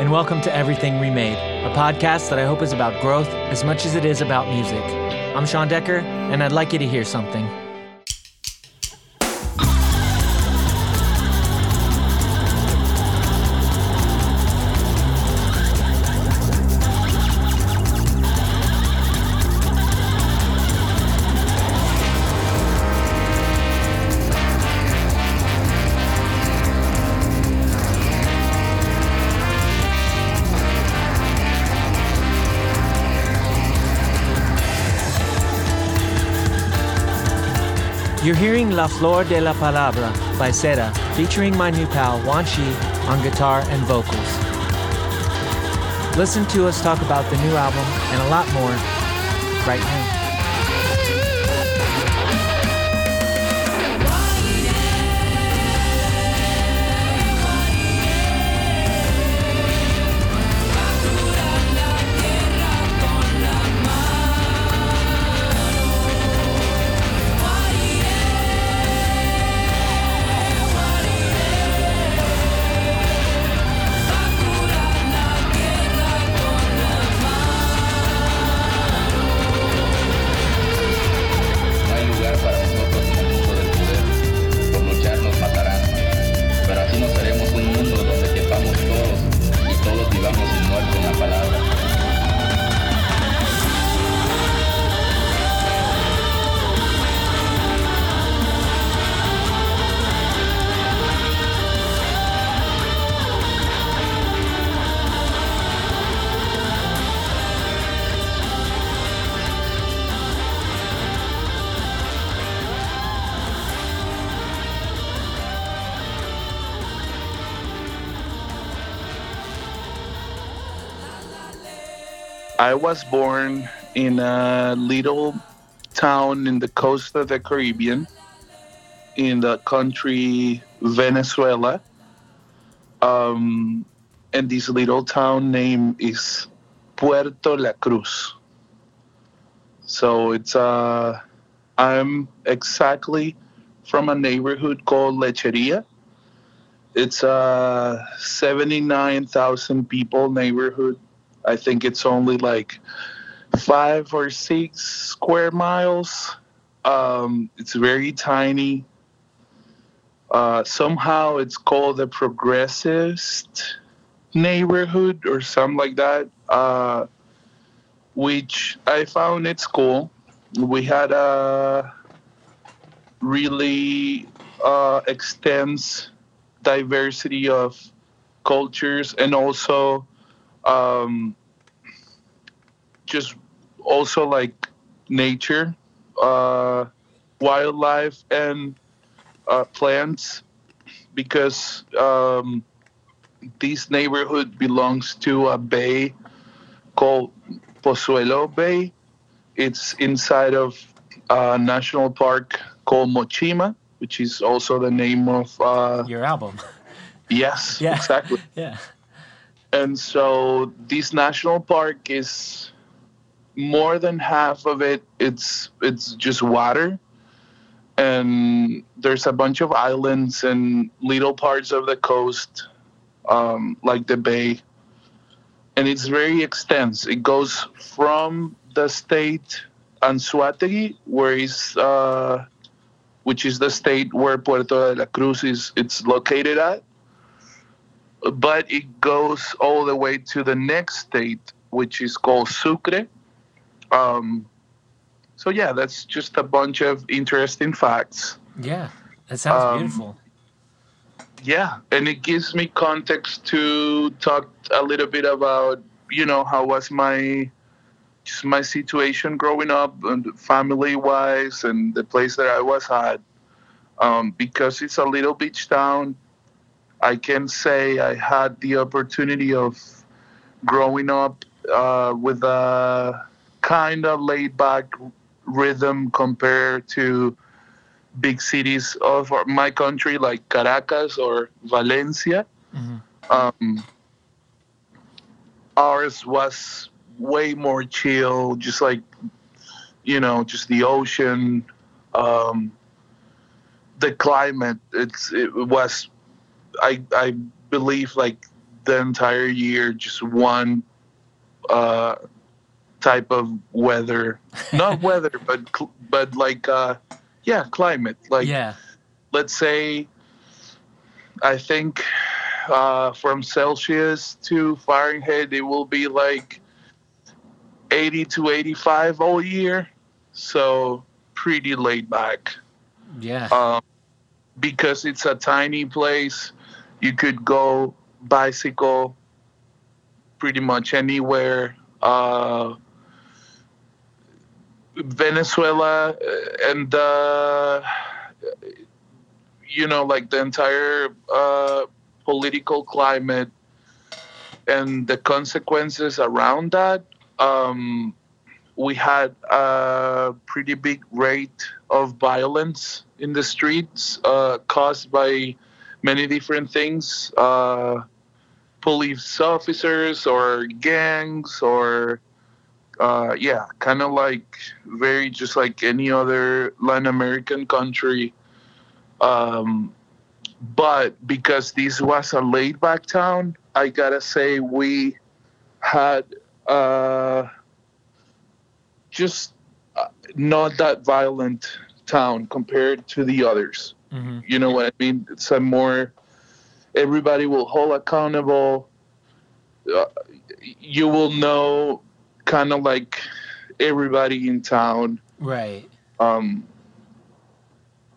And welcome to Everything Remade, a podcast that I hope is about growth as much as it is about music. I'm Sean Decker, and I'd like you to hear something. You're hearing La Flor de la Palabra by Seda, featuring my new pal Wan Shi on guitar and vocals. Listen to us talk about the new album and a lot more right now. I was born in a little town in the coast of the Caribbean, in the country Venezuela. Um, and this little town name is Puerto La Cruz. So it's uh, I'm exactly from a neighborhood called Lecheria. It's a 79,000 people neighborhood. I think it's only like five or six square miles. Um, it's very tiny. Uh, somehow it's called the progressist neighborhood or something like that, uh, which I found it's cool. We had a really uh, diversity of cultures and also um, just also like nature, uh, wildlife, and uh, plants, because um, this neighborhood belongs to a bay called Pozuelo Bay. It's inside of a national park called Mochima, which is also the name of uh, Your album. yes, Yeah. exactly. Yeah. And so this national park is more than half of it it's it's just water. And there's a bunch of islands and little parts of the coast um, like the bay. And it's very extensive it goes from the state Anzoátegui where is uh, which is the state where Puerto de la Cruz is it's located at. But it goes all the way to the next state, which is called Sucre. Um, so yeah, that's just a bunch of interesting facts. Yeah. That sounds Um, beautiful. Yeah, and it gives me context to talk a little bit about, you know, how was my just my situation growing up and family wise and the place that I was at. Um, because it's a little beach town, I can say I had the opportunity of growing up uh, with a kind of laid back rhythm compared to big cities of my country like Caracas or Valencia. Mhm. Um, ours was way more chill, just like you know, just the ocean, um, the climate. It's it was, I I believe like the entire year just one uh, type of weather, not weather, but cl- but like uh, yeah, climate. Like yeah. let's say, I think uh, from Celsius to Fahrenheit, it will be like 80 to 85 all year. So pretty laid back. Yeah. Um, because it's a tiny place, you could go bicycle pretty much anywhere. Uh, Venezuela uh, and uh, you know, like the entire uh, political climate and the consequences around that. Um, we had a pretty big rate of violence in the streets uh, caused by many different things uh, police officers or gangs or uh, yeah kind of like very just like any other latin american country um, but because this was a laid back town i gotta say we had uh, just uh, not that violent town compared to the others. hmm You know what I mean? It's a more everybody will hold accountable. Uh, you will know kind of like everybody in town, Right. um,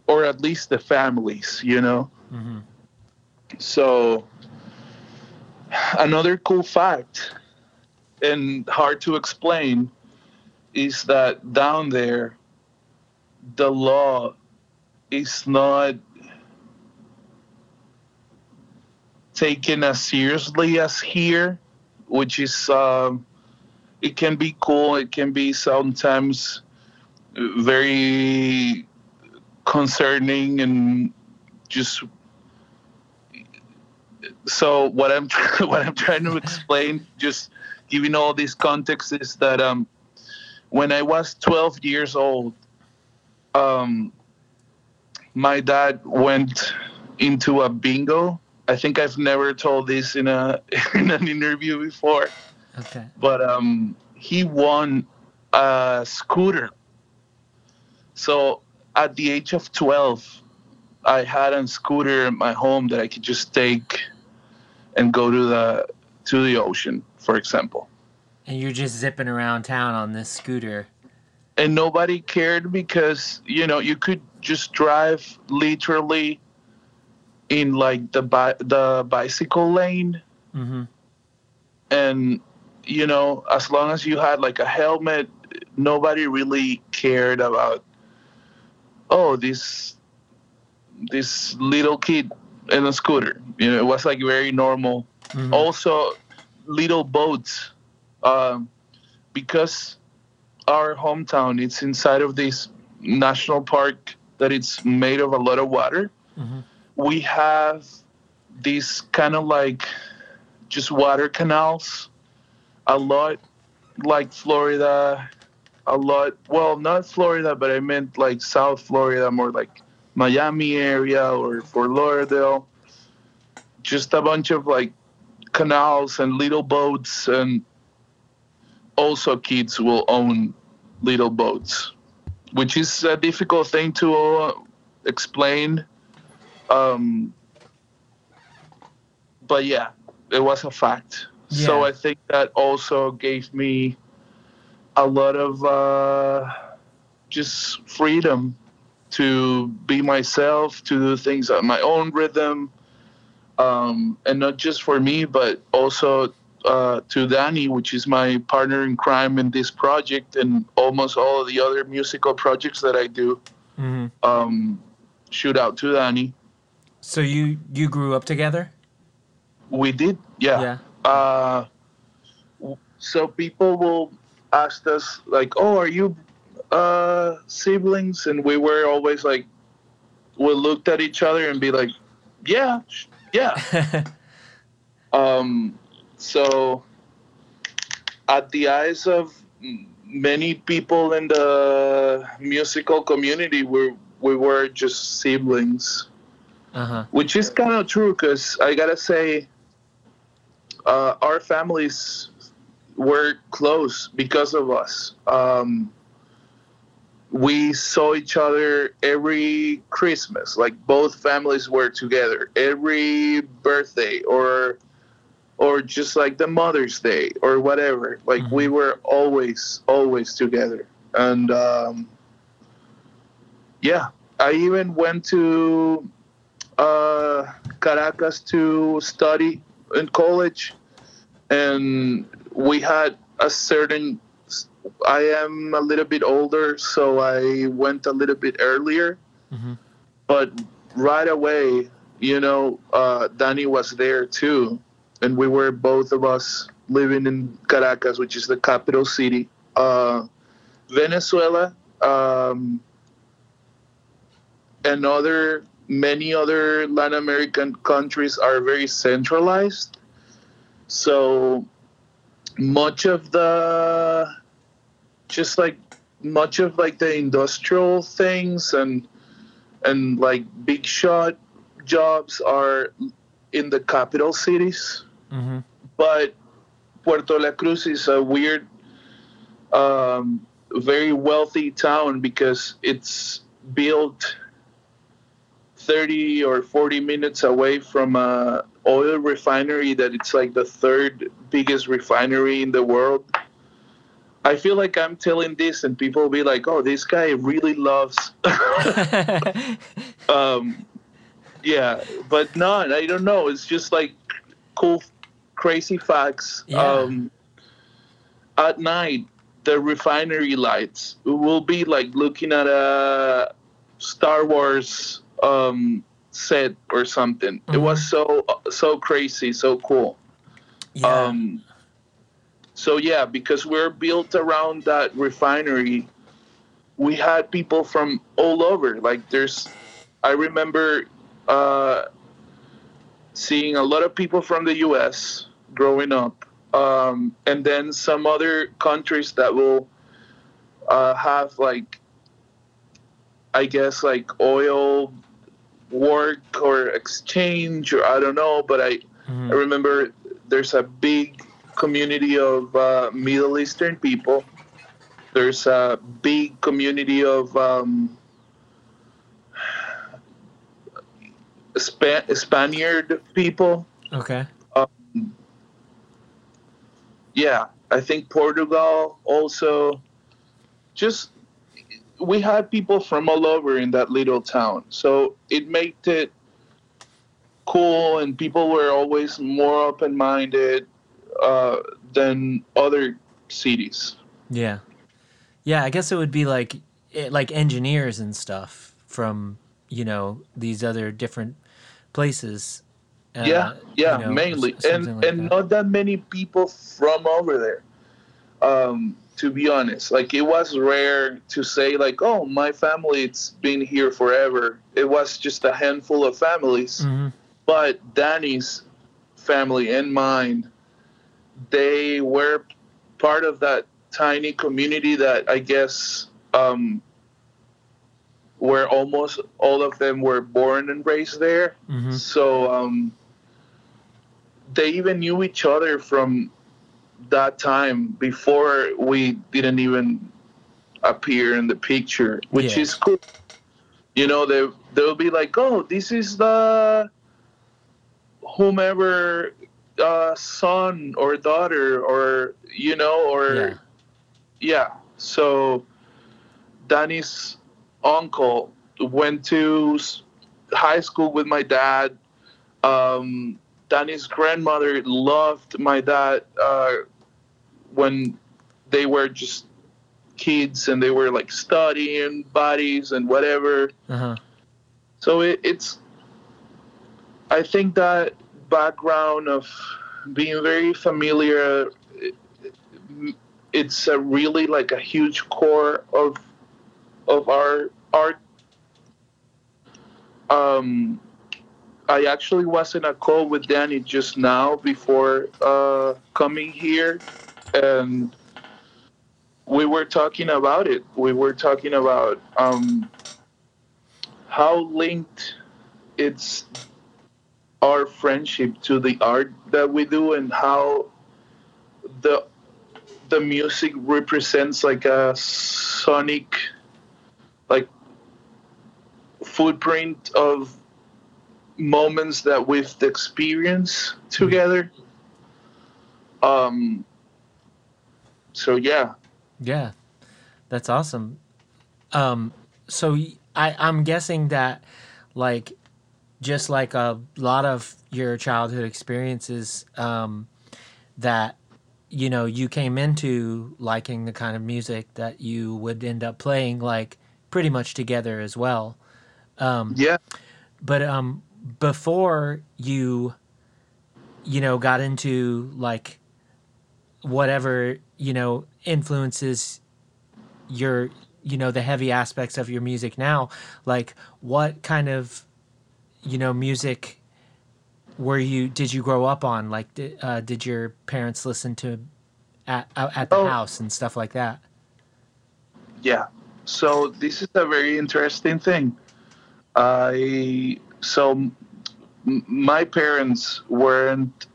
or at least the families. You know. hmm So another cool fact and hard to explain is that down there the law is not taken as seriously as here which is um, it can be cool it can be sometimes very concerning and just so what I'm what I'm trying to explain, just giving all this context, is that um, when I was 12 years old, um, my dad went into a bingo. I think I've never told this in a in an interview before, Okay. but um, he won a scooter. So at the age of 12, I had a scooter in my home that I could just take and go to the to the ocean, for example. And you're just zipping around town on this scooter. And nobody cared because you know you could just drive literally in like the bi- the bicycle lane, Mm-hmm. and you know as long as you had like a helmet, nobody really cared about. Oh, this this little kid in a scooter. You know, it was like very normal. hmm also little boats um, because our hometown it's inside of this national park that it's made of a lot of water hmm we have these kind of like just water canals a lot like florida a lot well not florida but i meant like south florida more like miami area or fort lauderdale. Just a bunch of like canals and little boats and also kids will own little boats which is a difficult thing to uh, explain. Um, but yeah it was a fact so i think that also gave me a lot of uh, just freedom to be myself to do things at my own rhythm um, and not just for me, but also uh, to Danny, which is my partner in crime in this project and almost all of the other musical projects that I do. hmm Um, shoot out to Danny. So you you grew up together? We did, yeah. Yeah. Uh, so people will ask us like, "Oh, are you uh, siblings?" And we were always like, we looked at each other and be like, "Yeah, yeah." Um, so, at the eyes of many people in the musical community, we we were just siblings, uh huh. which is kind of true. Cause I gotta say, uh, our families were close because of us. Um, we saw each other every Christmas. Like both families were together every birthday or or just like the Mother's Day or whatever. Like we were always always together. And um, yeah, I even went to uh, Caracas to study in college, and we had a certain. I am a little bit older, so I went a little bit earlier, Mhm. but right away, you know, uh, Danny was there too, and we were both of us living in Caracas, which is the capital city. Uh, Venezuela. Um, and other many other Latin American countries are very centralized. So much of the just like much of like the industrial things and and like big shot jobs are in the capital cities hmm but Puerto La Cruz is a weird, um, very wealthy town because it's built 30 or 40 minutes away from a oil refinery that it's like the third biggest refinery in the world. I feel like I'm telling this and people will be like, "Oh, this guy really loves um yeah but not i don't know it's just like cool crazy facts Yeah. um at night the refinery lights will be like looking at a star wars um set or something it was so so crazy so cool yeah. um, so yeah, because we're built around that refinery, we had people from all over. Like there's, I remember uh, seeing a lot of people from the U.S. growing up, um, and then some other countries that will uh, have like, I guess like oil work or exchange or I don't know, but I Mhm. I remember there's a big community of uh, Middle Eastern people. There's a big community of um, Spa- Spaniard people. okay. Yeah, I think Portugal also. Just we had people from all over in that little town, so it made it cool, and people were always more open-minded uh, than other cities. Yeah. Yeah, I guess it would be like eh, like engineers and stuff from, you know, these other different places. Uh, yeah, yeah, you know, mainly, and like and that. not that many people from over there. Um, to be honest, like it was rare to say like, oh, my family it's been here forever. It was just a handful of families, Mhm. but Danny's family and mine, they were part of that tiny community that I guess um, where almost all of them were born and raised there. Mhm. So um, they even knew each other from that time before we didn't even appear in the picture, which Yeah. is cool. You know, they they'll be like, "Oh, this is the whomever uh, son or daughter, or you know, or Yeah. yeah. So Danny's uncle went to high school with my dad. Um, Danny's grandmother loved my dad uh, when they were just kids and they were like studying bodies and whatever. Uh-huh. So it, it's, I think that background of being very familiar, it- it's a really like a huge core of of our art. Um, I actually was in a call with Danny just now before uh, coming here, and we were talking about it. We were talking about um, how linked it's our friendship to the art that we do and how the the music represents like a sonic like footprint of moments that we've experienced together um so yeah Yeah, that's awesome. Um, so I, I'm guessing that, like, just like a lot of your childhood experiences, um, that you know you came into liking the kind of music that you would end up playing, like pretty much together as well. Um, yeah but um, before you, you know, got into like whatever you know influences your you know the heavy aspects of your music now like what kind of you know music were you did you grow up on like did, uh, did your parents listen to at, at at the Oh. house and stuff like that Yeah. So this is a very interesting thing. I so m- my parents weren't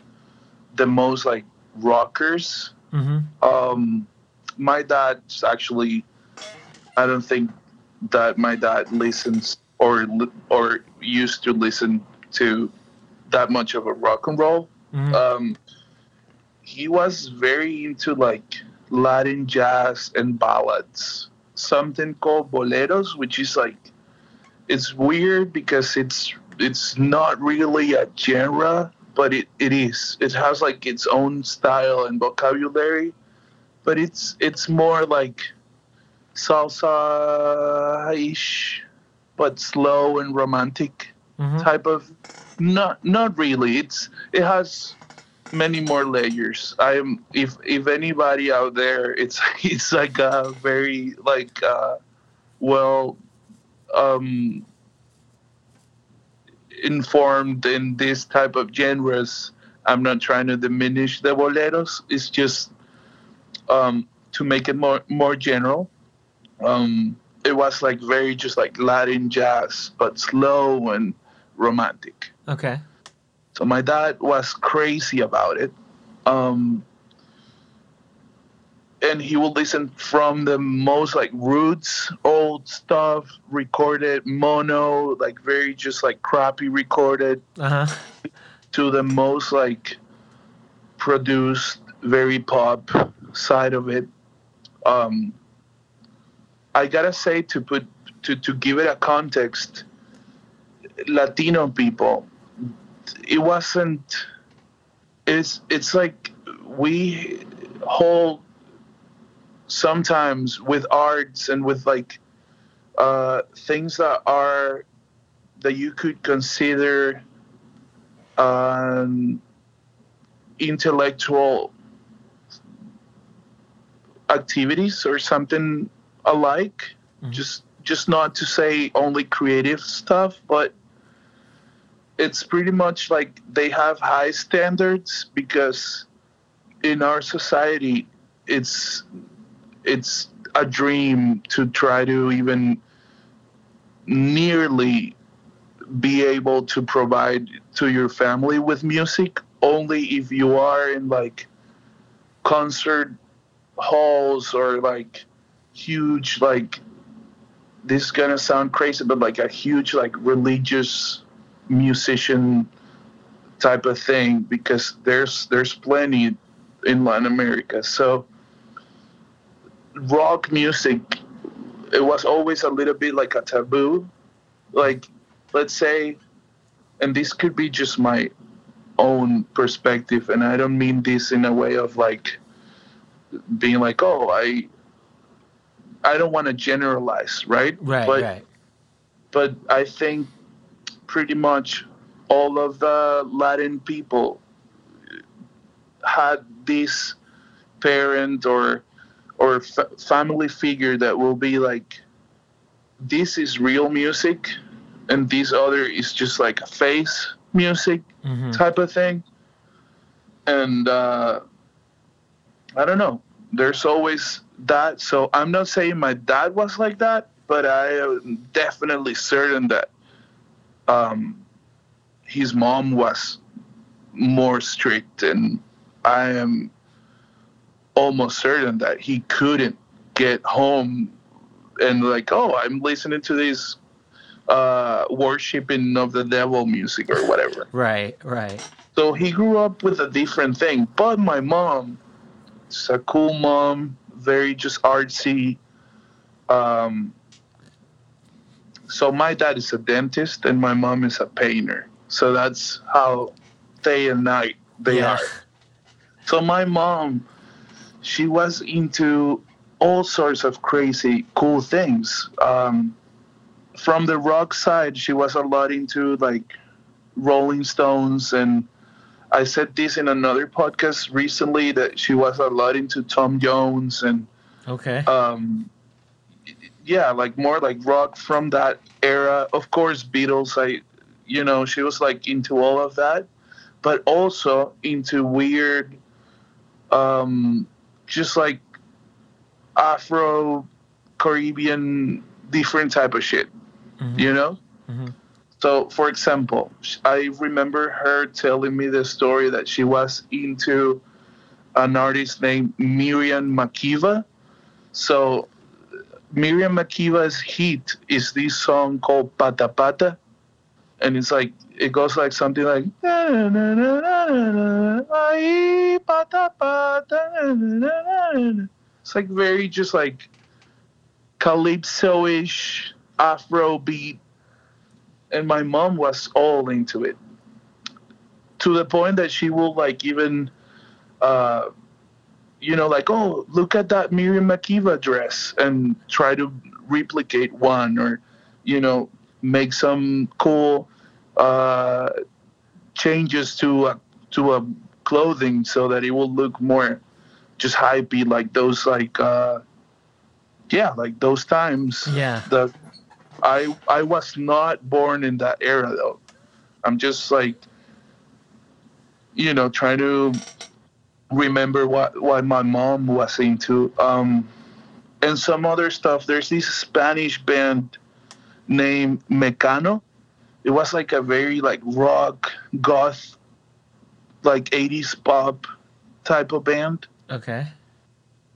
the most like rockers. mm-hmm Um, my dad's actually. I don't think that my dad listens or or used to listen to that much of a rock and roll. hmm Um, he was very into like Latin jazz and ballads, something called boleros, which is like it's weird because it's it's not really a genre, but it, it is. It has like its own style and vocabulary, but it's it's more like salsa ish, but slow and romantic hmm type of not not really it's it has many more layers i am if if anybody out there it's it's like a very like uh well um informed in this type of genres i'm not trying to diminish the boleros it's just um to make it more more general um it was like very just like latin jazz but slow and romantic. okay So my dad was crazy about it. Um, and he would listen from the most like roots, old stuff, recorded mono, like very just like crappy recorded, uh-huh to the most like produced, very pop side of it. Um, I gotta say to put to to give it a context, Latino people, it wasn't. It's it's like we hold sometimes with arts and with like uh, things that are that you could consider um, intellectual activities or something alike. Mhm. Just just not to say only creative stuff, but it's pretty much like they have high standards because in our society it's it's a dream to try to even nearly be able to provide to your family with music only if you are in like concert halls or like huge like this is gonna sound crazy but like a huge like religious musician type of thing because there's there's plenty in Latin America. So rock music it was always a little bit like a taboo. Like let's say and this could be just my own perspective and i don't mean this in a way of like being like oh i i don't want to generalize right? Right but right. but i think pretty much all of the latin people had this parent or or fa- family figure that will be like this is real music and this other is just like face music hmm type of thing. And uh i don't know. There's always that. So i'm not saying my dad was like that but i am definitely certain that um his mom was more strict, and I am almost certain that he couldn't get home and like, oh, I'm listening to this uh, worshiping of the devil music or whatever. Right, right. So he grew up with a different thing. But my mom, is a cool mom, very just artsy. Um, so my dad is a dentist and my mom is a painter. So that's how day and night they Yeah. are. So my mom, she was into all sorts of crazy, cool things. Um, from the rock side, she was a lot into like Rolling Stones, and I said this in another podcast recently that she was a lot into Tom Jones and Okay. um, yeah, like more like rock from that era. Of course, Beatles. I, you know, she was like into all of that, but also into weird, um, just like Afro, Caribbean, different type of shit. Mhm. You know. Mhm. So, for example, I remember her telling me the story that she was into an artist named Miriam Makeba. So, Miriam Makeba's hit is this song called Pata Pata. And it's like, it goes like something like, it's like very just like calypso ish, Afro beat and my mom was all into it to the point that she will like even uh you know like oh look at that miriam makeba dress and try to replicate one or you know make some cool uh changes to a to a clothing so that it will look more just hypey like those like uh yeah like those times Yeah. the I I was not born in that era though. I'm just like you know trying to remember what what my mom was into um and some other stuff there's this Spanish band named Mecano it was like a very like rock goth like 80s pop type of band Okay.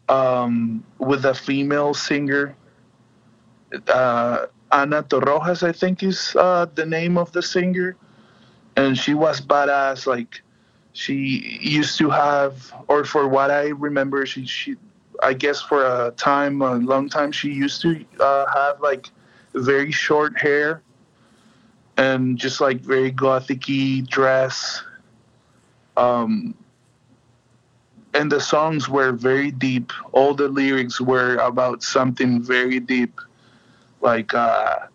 um, with a female singer. Uh, Ana Torrojas, I think, is uh, the name of the singer, and she was badass. Like she used to have, or for what I remember, she she, I guess for a time, a long time, she used to uh, have like very short hair and just like very gothicy dress. Um, and the songs were very deep. All the lyrics were about something very deep, like uh,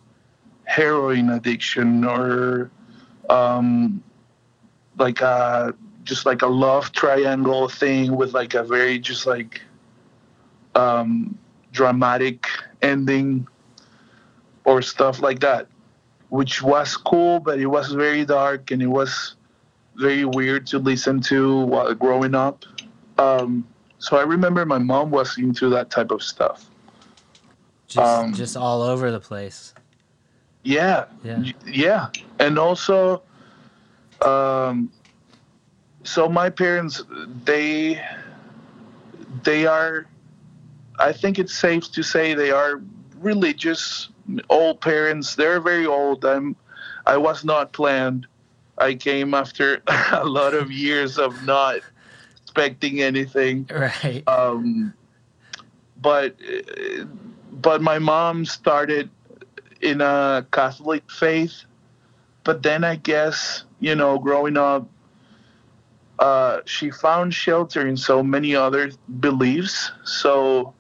heroin addiction or um, like a, just like a love triangle thing with like a very just like um, dramatic ending or stuff like that, which was cool, but it was very dark and it was very weird to listen to while growing up. Um, so I remember my mom was into that type of stuff. Just Um, just all over the place. Yeah, Yeah. yeah, and also, um, so my parents they they are, I think it's safe to say they are religious old parents. They're very old. I'm, I was not planned. I came after a lot of years of not expecting anything. Right. um, but but my mom started in a Catholic faith, but then I guess you know growing up, uh, she found shelter in so many other beliefs. So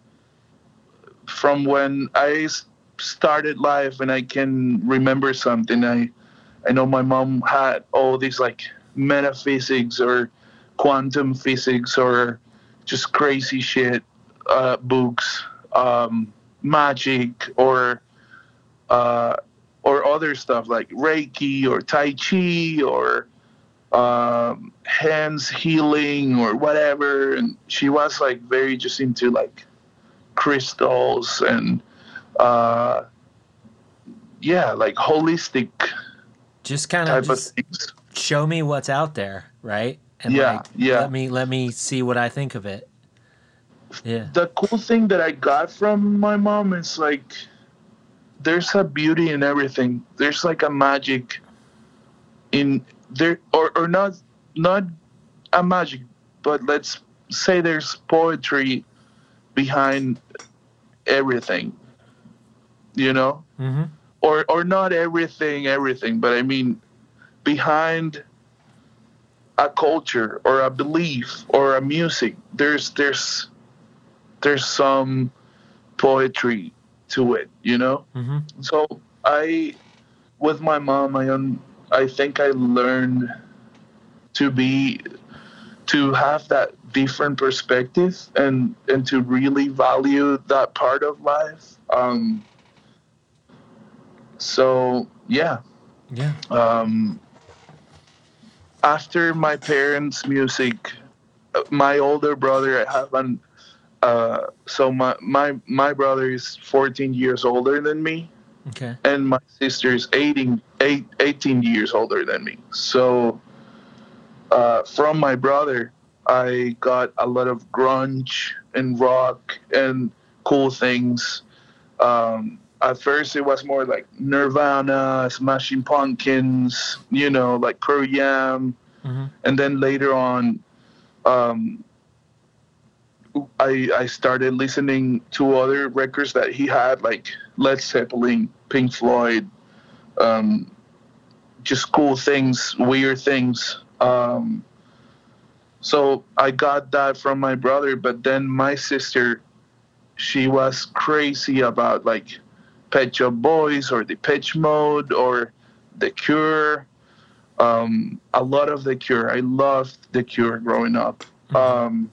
from when I started life and I can remember something, I I know my mom had all these like metaphysics or quantum physics or just crazy shit uh, books, um, magic, or uh, or other stuff like Reiki or Tai Chi or um, hands healing or whatever. And she was like very just into like crystals and uh, yeah, like holistic just kind of of just things. show me what's out there, right? And Yeah, like, yeah. Let me let me see what I think of it. Yeah. the cool thing that I got from my mom is like there's a beauty in everything. There's like a magic in there or, or not not a magic, but let's say there's poetry behind everything. You know? Mm-hmm. Or or not everything, everything, but I mean behind a culture or a belief or a music, there's there's there's some poetry to it, you know. Mm-hmm. So I, with my mom, I un, I think I learned to be, to have that different perspective and and to really value that part of life. Um. So yeah, Yeah. um, after my parents' music, uh, my older brother, I have an, uh, so my, my, my brother is 14 years older than me, Okay. and my sister is 18, eight, 18 years older than me. So uh, from my brother, I got a lot of grunge and rock and cool things. Um, at first, it was more like Nirvana, Smashing Pumpkins, you know, like Pearl Jam, Mm-hmm. and then later on, um, I I started listening to other records that he had, like Led Zeppelin, Pink Floyd, um, just cool things, weird things. Um, so I got that from my brother, but then my sister, she was crazy about like Pet Shop Boys or Depeche Mode or The Cure. Um, a lot of The Cure. I loved The Cure growing up. Um,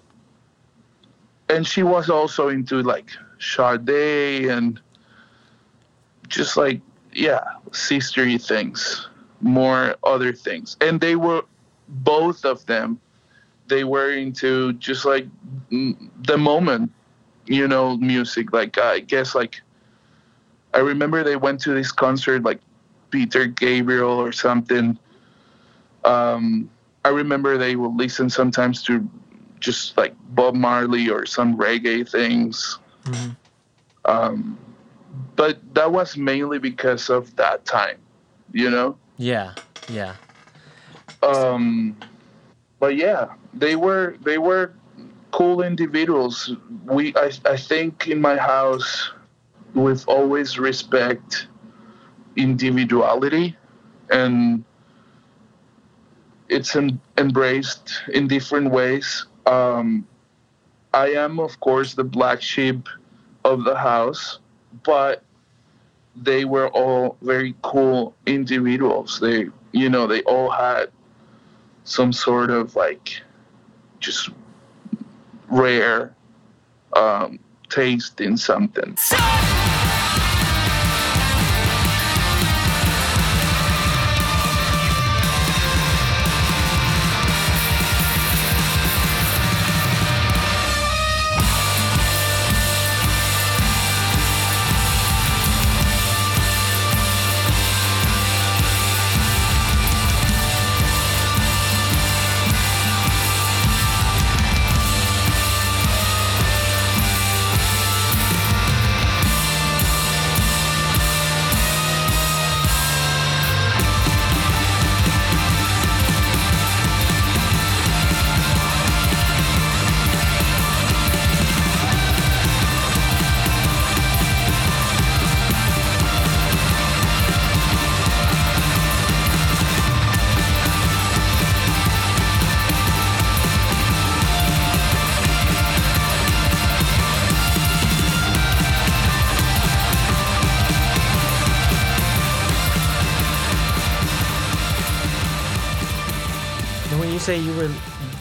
and she was also into like Sade and just like yeah, sistery things, more other things. And they were both of them. They were into just like the moment, you know, music. Like I guess like I remember they went to this concert like Peter Gabriel or something. Um, I remember they would listen sometimes to just like Bob Marley or some reggae things. Mm-hmm. Um, but that was mainly because of that time, you know. Yeah. Yeah. Um, but yeah, they were they were cool individuals. We I I think in my house we've always respect individuality and it's em- embraced in different ways. Um, I am, of course, the black sheep of the house, but they were all very cool individuals. They, you know, they all had some sort of like just rare um, taste in something.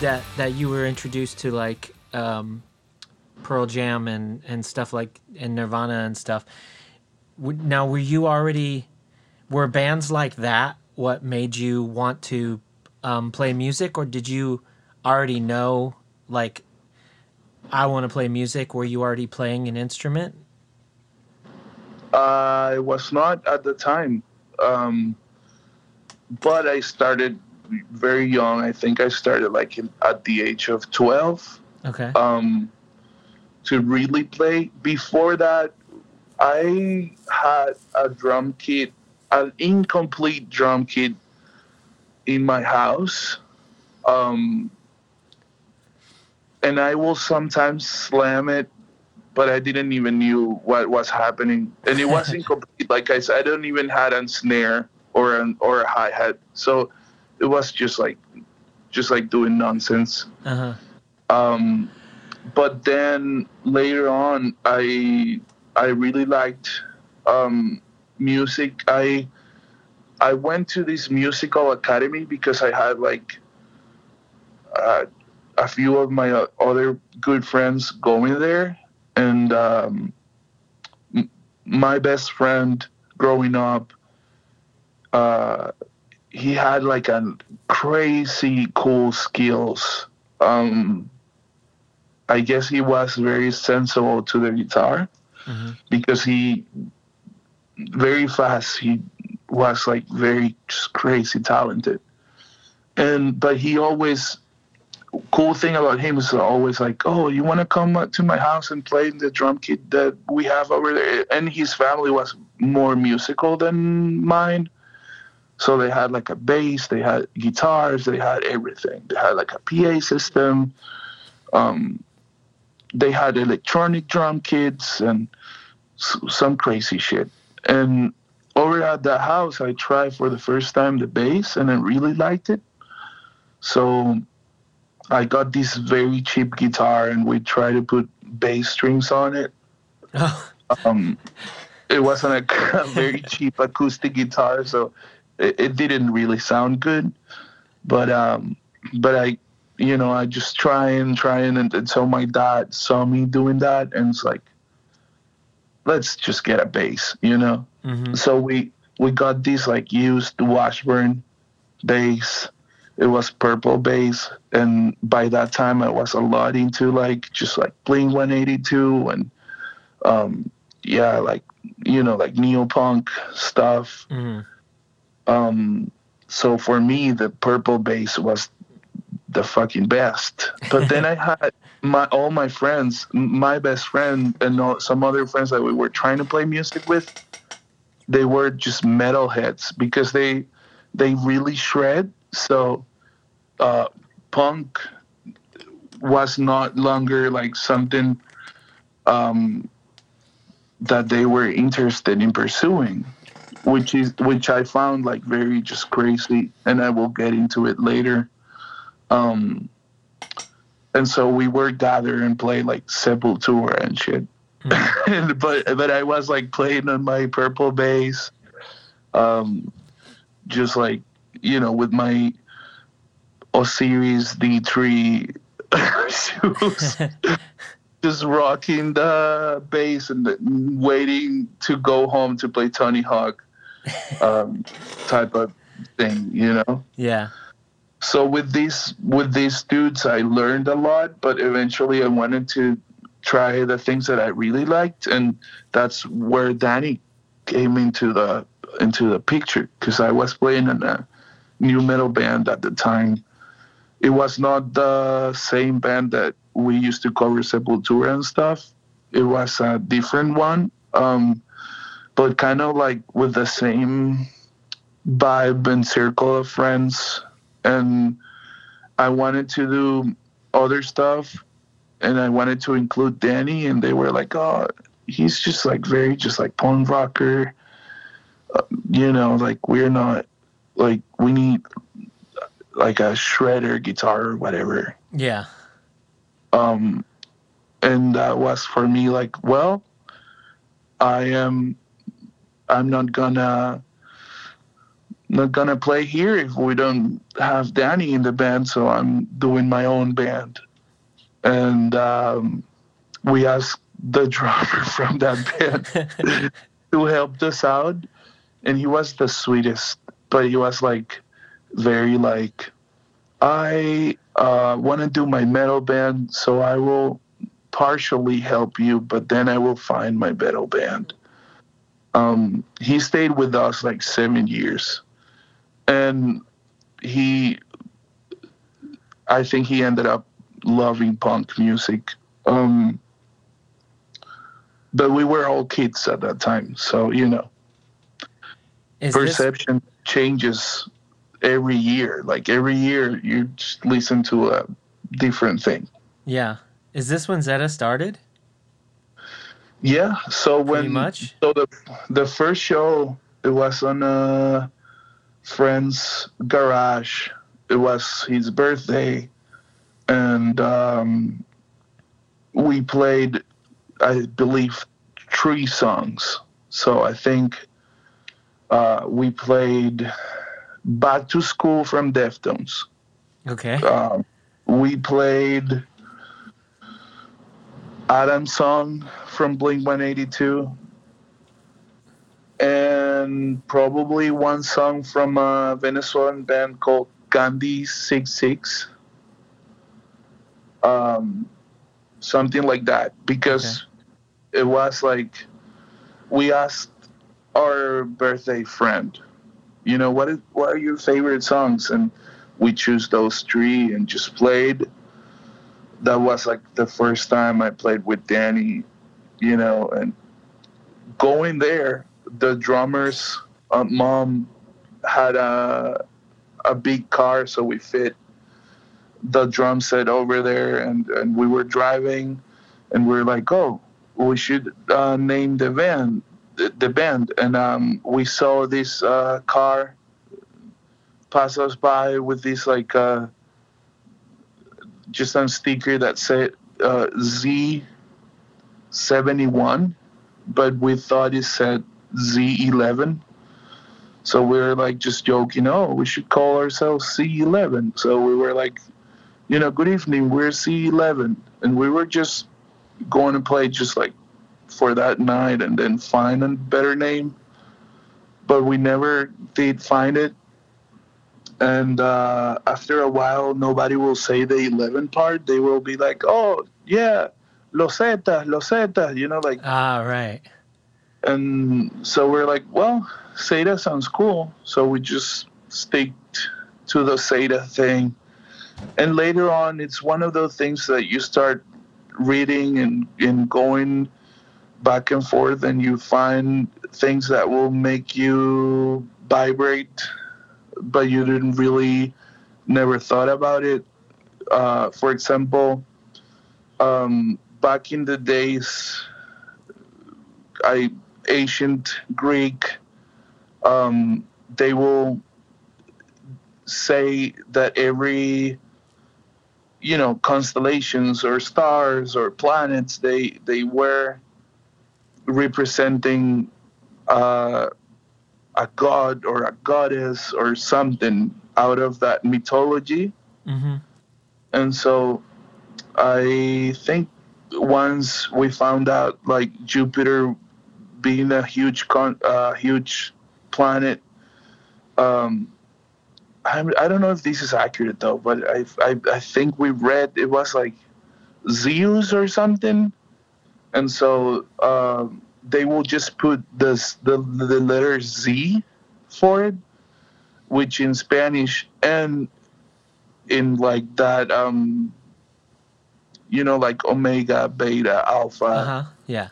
That that you were introduced to like um, Pearl Jam and and stuff like and Nirvana and stuff, now were you already were bands like that what made you want to um, play music, or did you already know like I want to play music? Were you already playing an instrument? I was not at the time. Um, but I started very young. I think I started like in, at the age of 12 Okay. um, to really play. Before that, I had a drum kit, an incomplete drum kit in my house. Um, and I will sometimes slam it, but I didn't even knew what was happening. And it was incomplete. Like I said, I don't even had a snare or an or a hi hat. So it was just like just like doing nonsense. Uh huh. Um, but then later on, I I really liked um, music. I I went to this musical academy because I had like uh, a few of my other good friends going there, and um, m- my best friend growing up, uh, he had like a crazy cool skills. Um, I guess he was very sensible to the guitar hmm because he very fast he was like very just crazy talented. And but he always cool thing about him is always like oh you want to come to my house and play the drum kit that we have over there? And his family was more musical than mine so they had like a bass they had guitars they had everything they had like a pa system um, they had electronic drum kits and s- some crazy shit. And over at the house, I tried for the first time the bass and I really liked it. So I got this very cheap guitar and we tried to put bass strings on it. Um, it wasn't a, a very cheap acoustic guitar, so it, it didn't really sound good. But um, but I, you know, I just trying, trying, and, and so my dad saw me doing that, and it's like, let's just get a bass, you know. hmm So we we got this like used Washburn bass. It was purple bass, and by that time I was a lot into like just like Blink 182 and um yeah like you know like neo punk stuff. hmm Um, so for me the purple bass was the fucking best. But then I had my all my friends, my best friend, and all, some other friends that we were trying to play music with. They were just metalheads because they they really shred. So uh, punk was not longer like something um, that they were interested in pursuing which is which I found like very just crazy, and I will get into it later. Um, and so we were gather and play like Sepultura and shit. and, but but I was like playing on my purple bass, um, just like you know with my Osiris D3 shoes just rocking the bass and waiting to go home to play Tony Hawk um, type of thing, you know. Yeah. So with these with these dudes, I learned a lot, but eventually I wanted to try the things that I really liked, and that's where Danny came into the into the picture because I was playing in a nu metal band at the time. It was not the same band that we used to cover Sepultura and stuff. It was a different one, um, but kind of like with the same vibe and circle of friends. And I wanted to do other stuff, and I wanted to include Danny, and they were like, "Oh, he's just like very just like punk rocker." Uh, you know, like we're not like we need like a shredder guitar or whatever Yeah. um and that was for me like well i am i'm not gonna not gonna play here if we don't have danny in the band so i'm doing my own band. And um we asked the drummer from that band who helped us out and he was the sweetest but he was like very like i uh, want to do my metal band so i will partially help you but then i will find my metal band um, he stayed with us like seven years and he I think he ended up loving punk music. Um, but we were all kids at that time, so you know, Is this, perception changes every year. Like every year, you just listen to a different thing. yeah. Is this when Zeta started? Yeah. So Pretty when much? so the the first show it was on a friend's garage. It was his birthday, and um, we played, I believe, three songs. So I think uh, we played "Back to School" from Deftones. Okay. Um, we played Adam's song from Blink 182 and probably one song from a Venezuelan band called Gandhi 66 um, something like that because it was like we asked our birthday friend you know what is, what are your favorite songs? And we choose those three and just played that was like the first time i played with danny you know and going there the drummer's uh, mom had a a big car so we fit the drum set over there and and we were driving and we are like oh we should uh, name the the, the band. And um, we saw this uh, car pass us by with this like uh, just on sticker that said uh, Z71, but we thought it said Z11. So we were like just joking, oh, we should call ourselves C11. So we were like, you know, good evening, we're C11. And we were just going to play just like for that night and then find a better name. But we never did find it. And uh, after a while, nobody will say the 11 part. They will be like, oh, yeah, Los Zetas, Los Zetas, you know, like, Ah, right. and so we're like, well, Zeta sounds cool. So we just sticked to the Zeta thing. And later on, it's one of those things that you start reading and, and going back and forth, and you find things that will make you vibrate, but you didn't really never thought about it. Uh, for example, um, back in the days, I ancient Greek, um, they will say that every you know constellations or stars or planets they they were representing uh, a god or a goddess or something out of that mythology Mm-hmm. and so I think once we found out like Jupiter being a huge con uh, huge planet, um, I I don't know if this is accurate though, but I I, I think we read it was like Zeus or something, and so um, they will just put this the the letter Z for it, which in Spanish and in like that um you know like omega beta alpha. Uh huh. Yeah.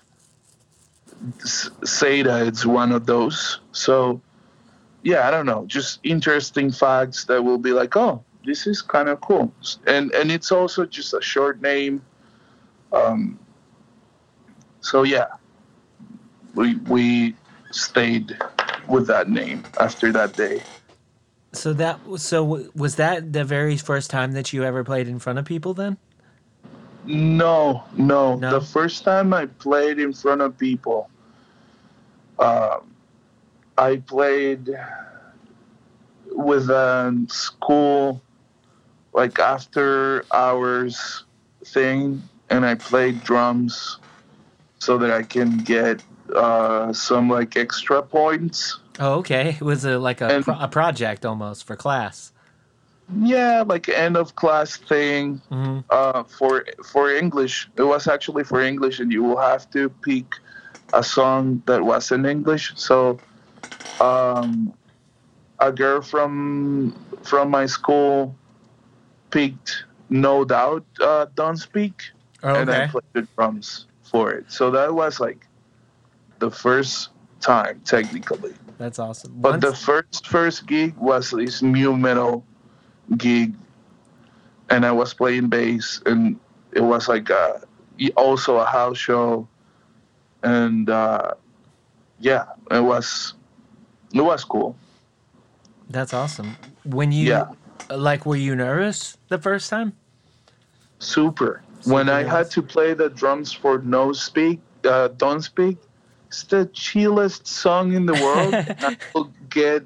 zeta it's one of those. So yeah i don't know. Just interesting facts that will be like oh this is kind of cool. And and it's also just a short name. Um so yeah we we stayed with that name after that day So that so was that the very first time that you ever played in front of people then? No, no, No? The first time I played in front of people, um, I played with a school, like after hours thing, and I played drums so that I can get uh, some like extra points. Oh, okay. It was a, like a, pro- a project almost for class. Yeah, like end of class thing. hmm uh, for for English. It was actually for English, and you will have to pick a song that was in English. So um, a girl from from my school picked No Doubt uh, Don't Speak, Oh, and I played the drums for it. So that was like the first time technically. That's awesome. But the first first gig was this nu metal gig, and I was playing bass, and it was like a, also a house show, and uh, yeah, it was it was cool. that's awesome. When you Yeah. like, were you nervous the first time? Super. when Super I nice. had to play the drums for No Speak, uh, Don't Speak, it's the chillest song in the world. I will get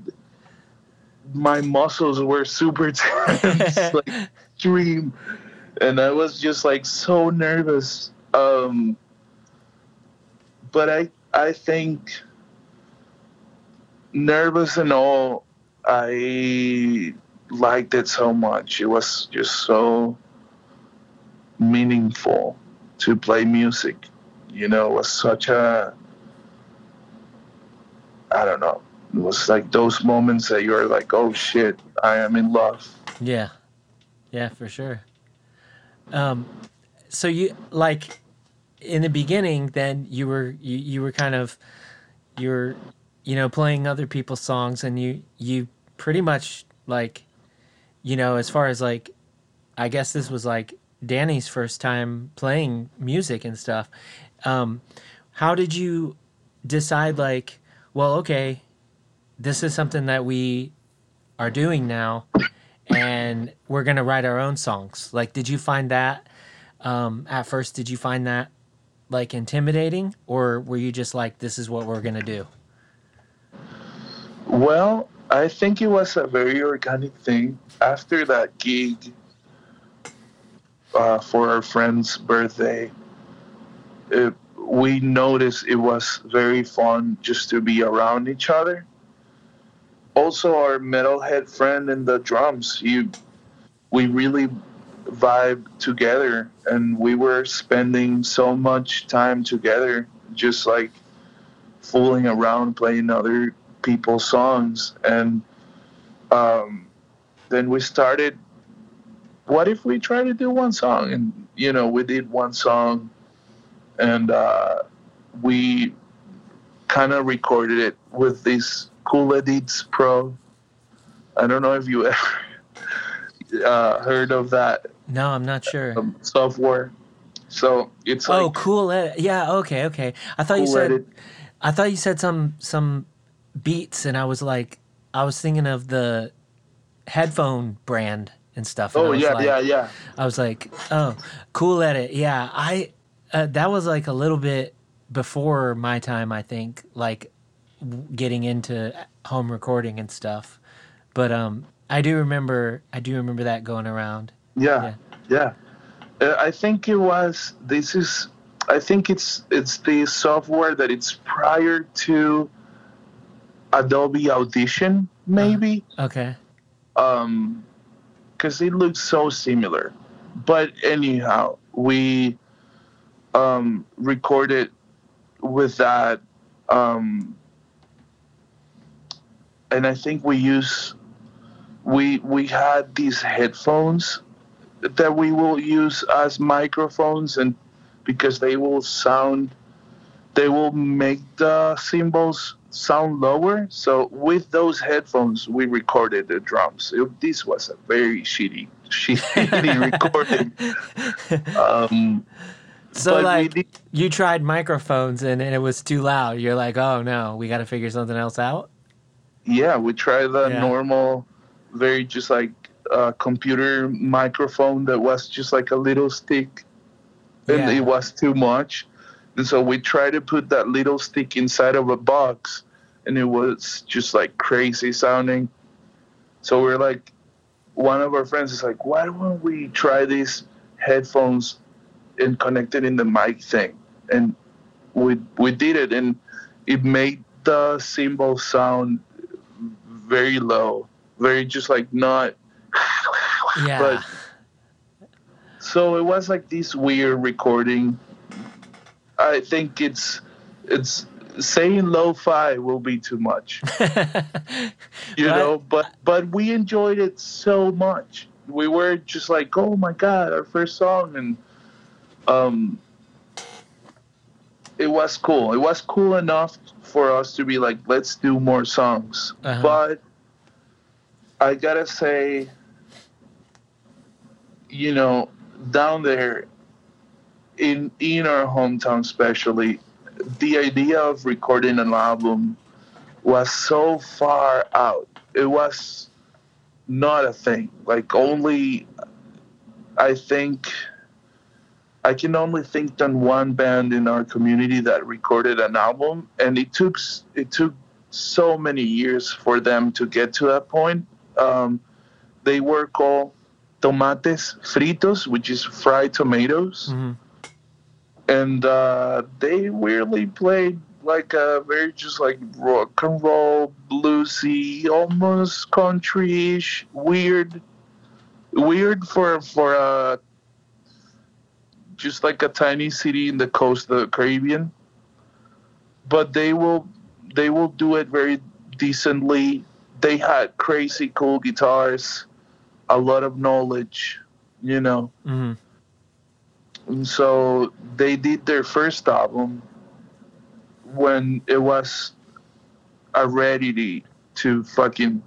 my muscles were super tense, like dream, and I was just like so nervous. Um, but I I think nervous and all, I liked it so much. It was just so meaningful to play music. You know, it was such a I don't know. It was like those moments that you're like, oh shit, I am in love. Yeah, yeah, for sure. Um, so you like in the beginning, then you were you, you were kind of you're you know playing other people's songs, and you you pretty much like you know as far as like I guess this was like Danny's first time playing music and stuff. Um, how did you decide like well okay this is something that we are doing now and we're gonna write our own songs like did you find that um, at first did you find that like intimidating or were you just like this is what we're gonna do Well, I think it was a very organic thing. After that gig uh, for our friend's birthday, it, we noticed it was very fun just to be around each other. Also, our metalhead friend in the drums, he, we really vibe together, and we were spending so much time together, just like fooling around, playing other people's songs and um, then we started what if we try to do one song and you know we did one song and uh, we kind of recorded it with this cool edits pro i don't know if you ever uh, heard of that no i'm not sure um, software so it's like oh like cool edit. yeah okay okay i thought you cool said edit. i thought you said some some beats and i was like i was thinking of the headphone brand and stuff and oh yeah like- yeah yeah I was like, oh, cool edit. Yeah, I uh, that was like a little bit before my time, I think, like w- getting into home recording and stuff. But um, I do remember, I do remember that going around. Yeah, yeah. Uh, I think it was. This is. I think it's it's the software that it's prior to Adobe Audition, maybe. Okay. Um, because it looks so similar. But anyhow, we um recorded with that. Um, and I think we use we we had these headphones that we will use as microphones and because they will sound they will make the cymbals sound lower so with those headphones we recorded the drums It- this was a very shitty shitty recording um So but like, you tried microphones and, and it was too loud. You're like, oh no, we got to figure something else out. yeah we tried the Yeah. normal very just like uh, computer microphone that was just like a little stick and Yeah. it was too much and so we tried to put that little stick inside of a box and it was just like crazy sounding so we're like one of our friends is like why don't we try these headphones and connected in the mic thing. And we we did it and it made the cymbal sound very low very just like not. Yeah. But- so it was like this weird recording. I think it's it's saying lo-fi will be too much. You But- know but but we enjoyed it so much. We were just like oh my god our first song and um it was cool it was cool enough for us to be like let's do more songs Uh-huh. but i gotta say you know down there in in our hometown especially the idea of recording an album was so far out. It was not a thing. Like only I think I can only think on one band in our community that recorded an album and it took it took so many years for them to get to that point. Um, they were called tomates fritos, which is fried tomatoes Mhm. and uh, they weirdly played like a very just like rock and roll, bluesy, almost country-ish, weird, weird for for a just like a tiny city in the coast of the Caribbean. But they will they will do it very decently. They had crazy cool guitars, a lot of knowledge, you know. Mhm. And so they did their first album when it was a to, to fucking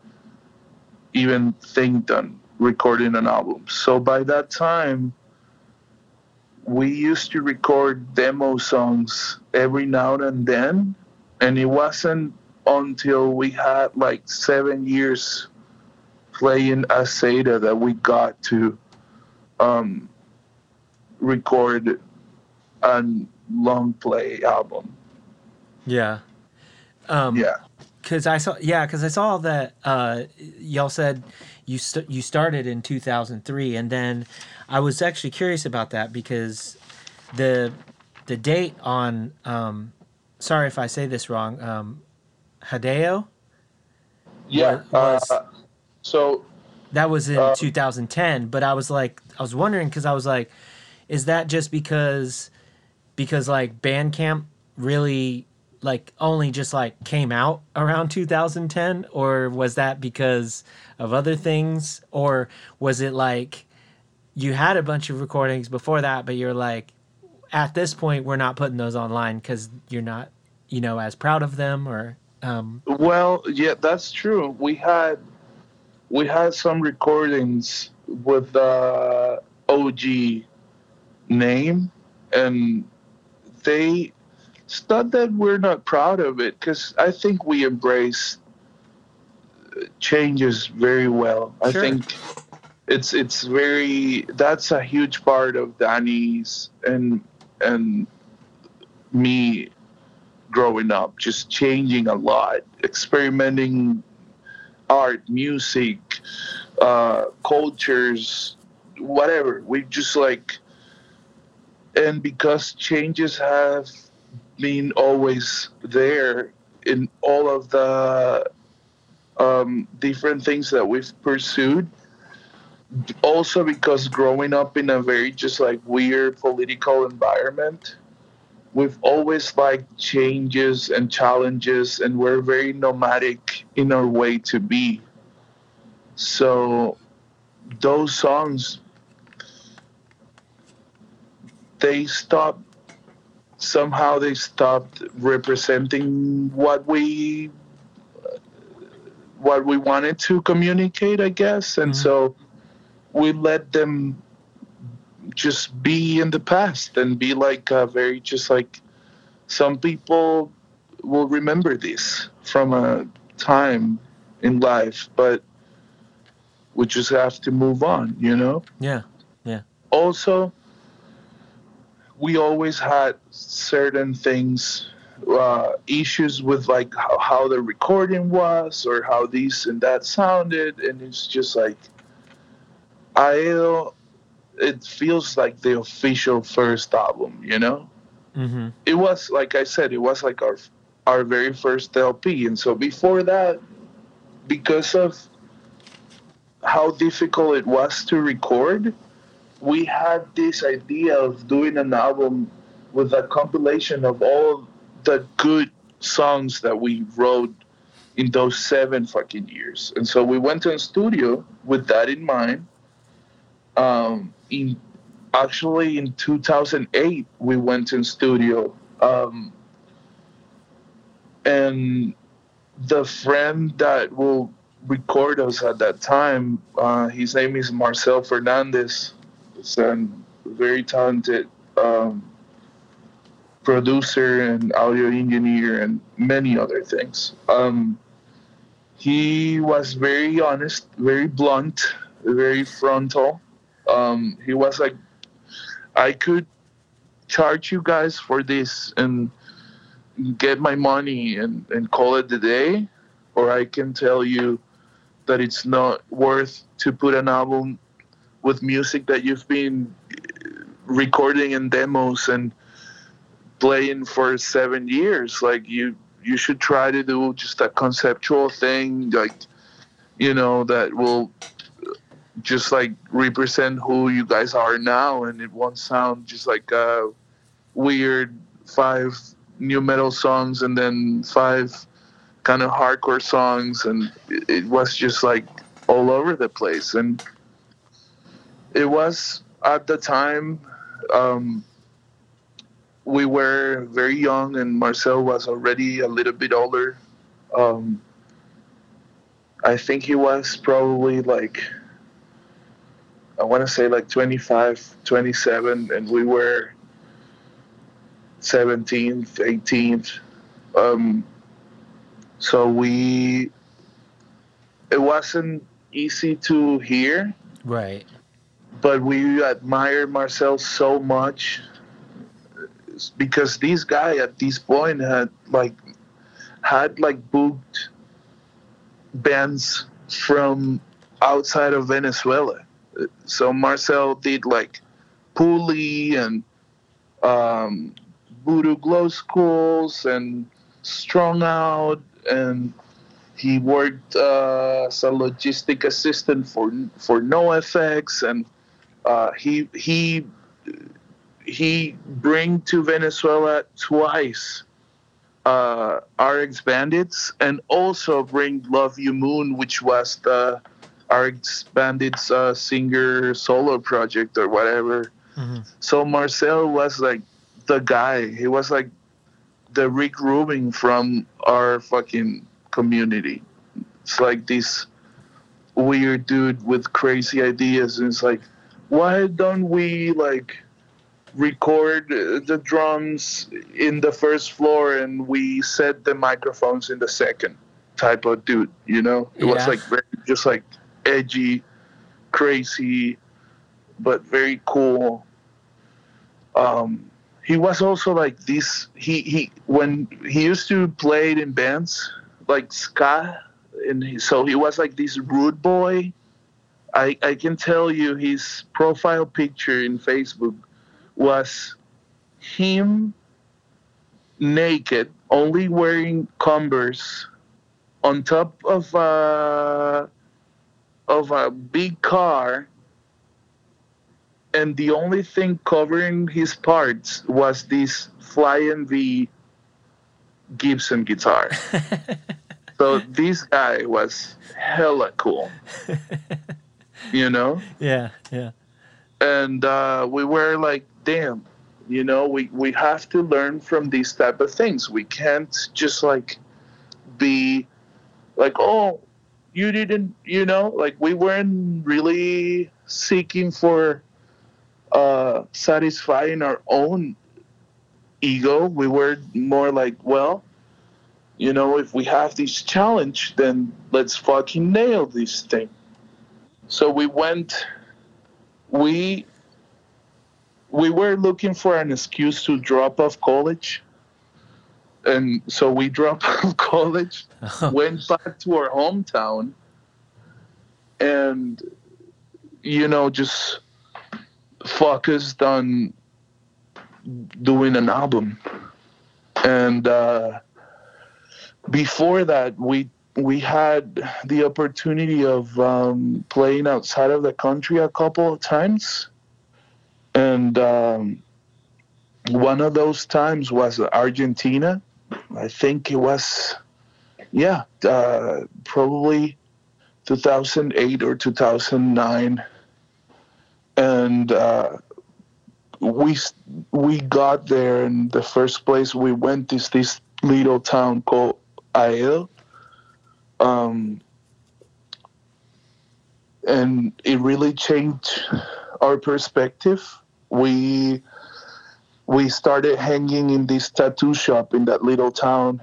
even think done recording an album. So by that time, we used to record demo songs every now and then. And it wasn't until we had like seven years playing Asada that we got to um, record a long play album. Yeah. Um, Yeah. Cause I saw, yeah, cause I saw that uh, y'all said you st- you started in 2003, and then I was actually curious about that because the the date on um, sorry if I say this wrong, um, Hideo Yeah. was- uh, so that was in Uh, 2010, but I was like, I was wondering because I was like, is that just because because like Bandcamp really like only just like came out around 2010 or was that because of other things? Or was it like you had a bunch of recordings before that but you're like at this point we're not putting those online cuz you're not you know as proud of them? Or um Well, yeah, that's true. We had we had some recordings with the OG name, and they it's not that we're not proud of it because I think we embrace changes very well. I think it's it's very that's a huge part of Danny's and and me growing up, just changing a lot, experimenting art, music, uh, cultures, whatever. We just like, and because changes have been always there in all of the um, different things that we've pursued. Also, because growing up in a very just like weird political environment, we've always liked changes and challenges and we're very nomadic in our way to be so those songs they stopped somehow they stopped representing what we what we wanted to communicate i guess. And Mhm. so we let them just be in the past and be like uh, very just like some people will remember this from a time in life but we just have to move on you know? Yeah, yeah. Also we always had certain things uh, issues with like how, how the recording was or how this and that sounded and it's just like i don't- it feels like the official first album you know? Mhm it was like I said, it was like our our very first LP, and so before that, because of how difficult it was to record, we had this idea of doing an album with a compilation of all the good songs that we wrote in those seven fucking years. And so we went to a studio with that in mind. Um, in actually in 2008 we went in studio um, and the friend that will record us at that time uh, his name is marcel fernandez he's a very talented um, producer and audio engineer and many other things. Um, he was very honest very blunt very frontal. Um, he was like I could charge you guys for this and get my money and, and call it the day, or I can tell you that it's not worth to put an album with music that you've been recording and demos and playing for seven years. Like you, you should try to do just a conceptual thing, like you know, that will just like represent who you guys are now and it won't sound just like a weird five nu metal songs and then five kind of hardcore songs and it was just like all over the place and it was at the time um, we were very young and marcel was already a little bit older um, i think he was probably like I want to say like 25, 27, and we were 17th, 18th. Um, so we, it wasn't easy to hear. Right. But we admired Marcel so much because this guy at this point had like had like booked bands from outside of Venezuela. So Marcel did like Pulley and um, Voodoo Glow Skulls and Strung Out, and he worked uh, as a logistic assistant for for NOFX, and uh, he he he bring to Venezuela twice uh, RX Bandits, and also bring Love You Moon, which was the RX Bandits uh, singer solo project or whatever. Mm-hmm. So Marcel was like the guy. He was like the Rick Rubin from our fucking community. It's like this weird dude with crazy ideas, and it's like, why don't we like record the drums in the first floor and we set the microphones in the second? Type of dude, you know. It yeah. was like very, just like edgy, crazy, but very cool. Um, he was also like this. He he when he used to play in bands like ska, and he, so he was like this rude boy. I I can tell you his profile picture in Facebook was him naked, only wearing Converse, on top of uh, of a big car and the only thing covering his parts was this flying V Gibson guitar. so this guy was hella cool. you know? Yeah, yeah. And uh, we were like, damn, you know, we, we have to learn from these type of things. We can't just like be like, oh, you didn't you know like we weren't really seeking for uh satisfying our own ego we were more like well you know if we have this challenge then let's fucking nail this thing so we went we we were looking for an excuse to drop off college and so we dropped off college, went back to our hometown, and you know just focused on doing an album. And uh, before that, we we had the opportunity of um, playing outside of the country a couple of times, and um, one of those times was Argentina I think it was, yeah, uh, probably 2008 or 2009. And uh, we we got there, and the first place we went is this little town called Ael. Um, and it really changed our perspective. We we started hanging in this tattoo shop in that little town,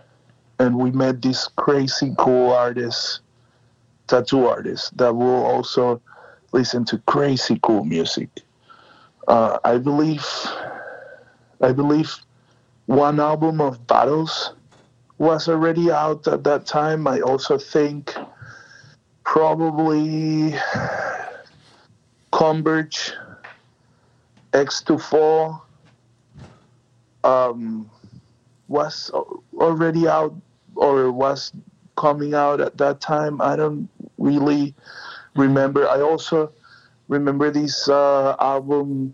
and we met these crazy cool artists, tattoo artists that will also listen to crazy cool music. Uh, I believe, I believe, one album of Battles was already out at that time. I also think probably Converge, Axe to Fall um, was already out or was coming out at that time. I don't really remember. I also remember this uh, album,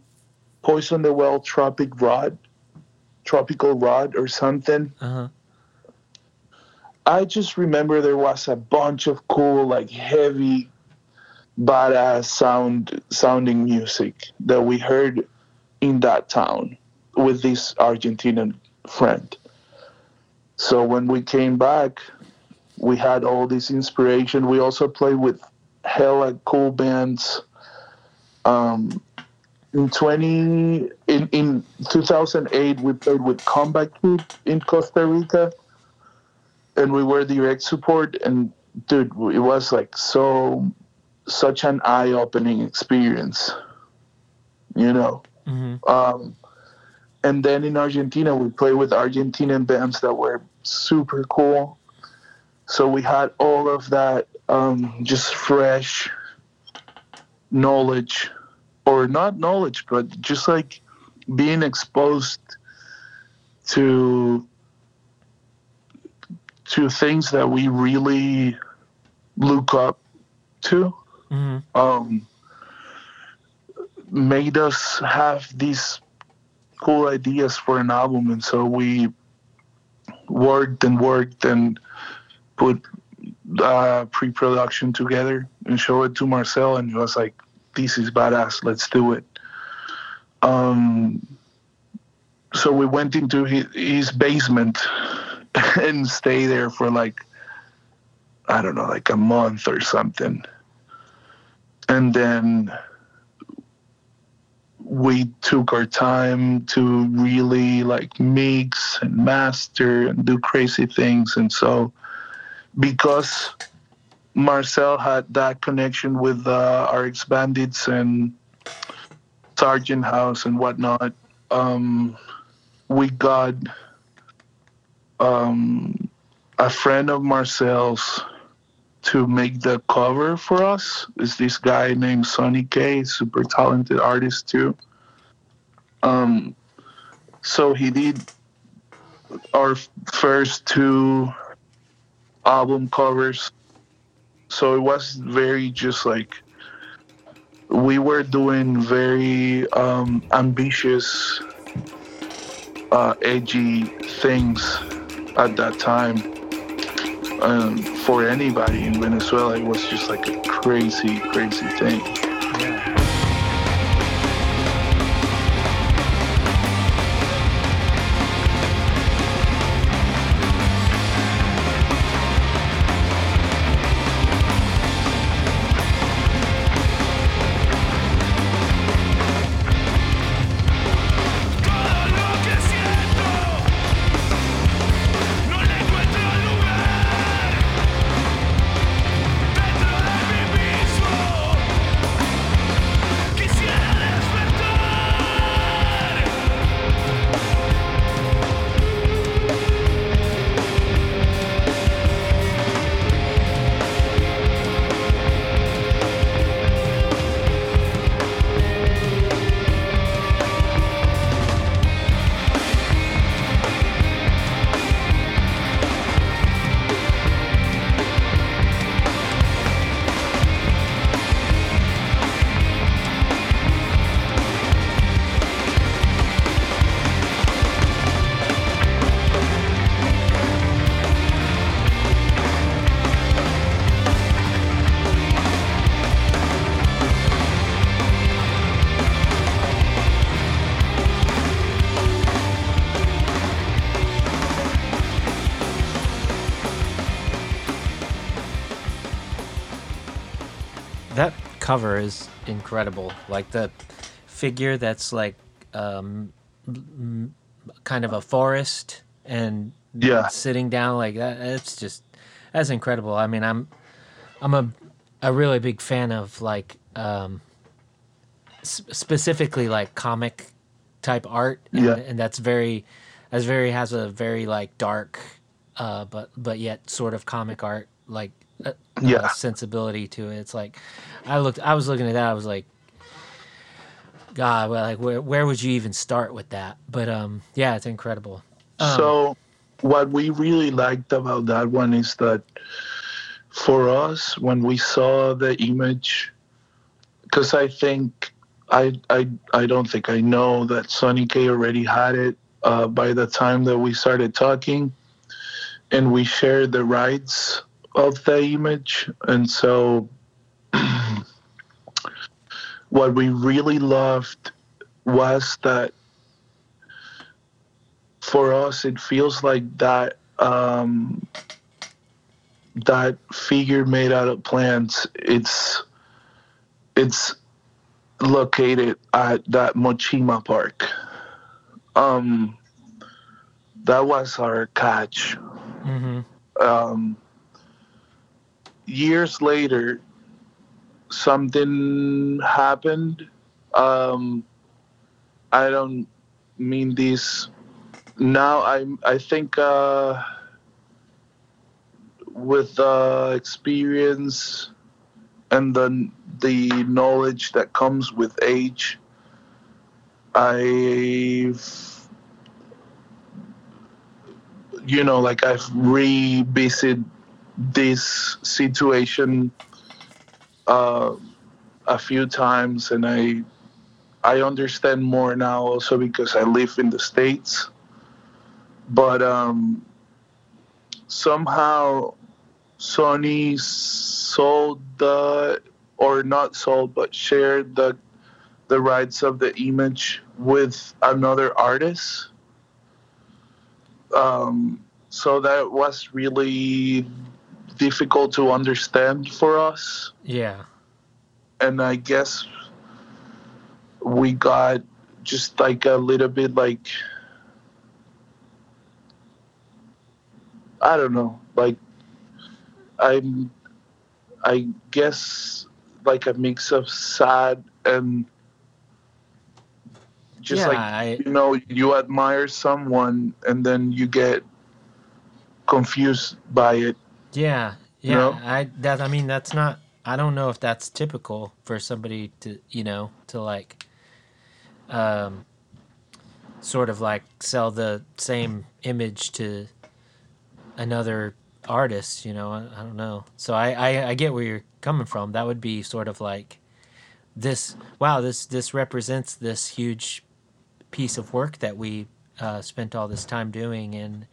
Poison the Well, Tropic Rot, Tropical Rod, or something. Uh-huh. I just remember there was a bunch of cool, like heavy, badass sound sounding music that we heard in that town with this Argentinian friend. So when we came back, we had all this inspiration. We also played with hella cool bands. Um, in 20 in, in 2008 we played with Comeback Kid in Costa Rica and we were direct support and dude it was like so such an eye-opening experience you know? Hmm um, and then in argentina we played with argentinian bands that were super cool. So we had all of that um, just fresh knowledge or not knowledge but just like being exposed to to things that we really look up to. Hmm um, made us have these cool ideas for an album and so we worked and worked and put uh, pre-production together and show it to marcel and he was like this is badass let's do it. Um, so we went into his, his basement and stay there for like I don't know, like a month or something. And then we took our time to really like mix and master and do crazy things. And so, because Marcel had that connection with uh, RX Bandits and Sargent House and whatnot, um, we got um, a friend of Marcel's to make the cover for us. Is this guy named Sonny Kay, super talented artist too. Um, so he did our first two album covers. So it was very just like we were doing very um, ambitious, uh, edgy things at that time. Um, for anybody in Venezuela, it was just like a crazy, crazy thing. Yeah. Cover is incredible. Like the figure that's like um, kind of a forest and Yeah. sitting down like that. It's just that's incredible. I mean, I'm I'm a a really big fan of like um, s- specifically like comic type art, and, Yeah. and that's very that's very has a very like dark, uh, but but yet sort of comic art like uh, Yeah. sensibility to it. It's like I looked, I was looking at that, I was like. God, well, like where where would you even start with that? But um, yeah, it's incredible. Um, so what we really liked about that one is that for us when we saw the image because i think I, I i don't think i know that Sonny Kay already had it uh, by the time that we started talking and we shared the rights of the image. And so what we really loved was that for us it feels like that um, that figure made out of plants it's it's located at that mochima park. Um that was our catch. Mhm. um years later something happened. Um i don't mean this now. I i think uh with uh experience and the the knowledge that comes with age i've you know like i've revisited this situation uh a few times and i i understand more now also because i live in the states. But um somehow Sonny sold the or not sold but shared the the rights of the image with another artist. Um so that was really difficult to understand for us Yeah. and I guess we got just like a little bit like I don't know, like I'm I guess like a mix of sad and just yeah, like I, you know you admire someone and then you get confused by it yeah, yeah. know? I that I mean that's not. I don't know if that's typical for somebody to you know to like, um, sort of like sell the same image to another artist. You know, I, I don't know. So I, I I get where you're coming from. That would be sort of like this. Wow, this this represents this huge piece of work that we uh, spent all this time doing and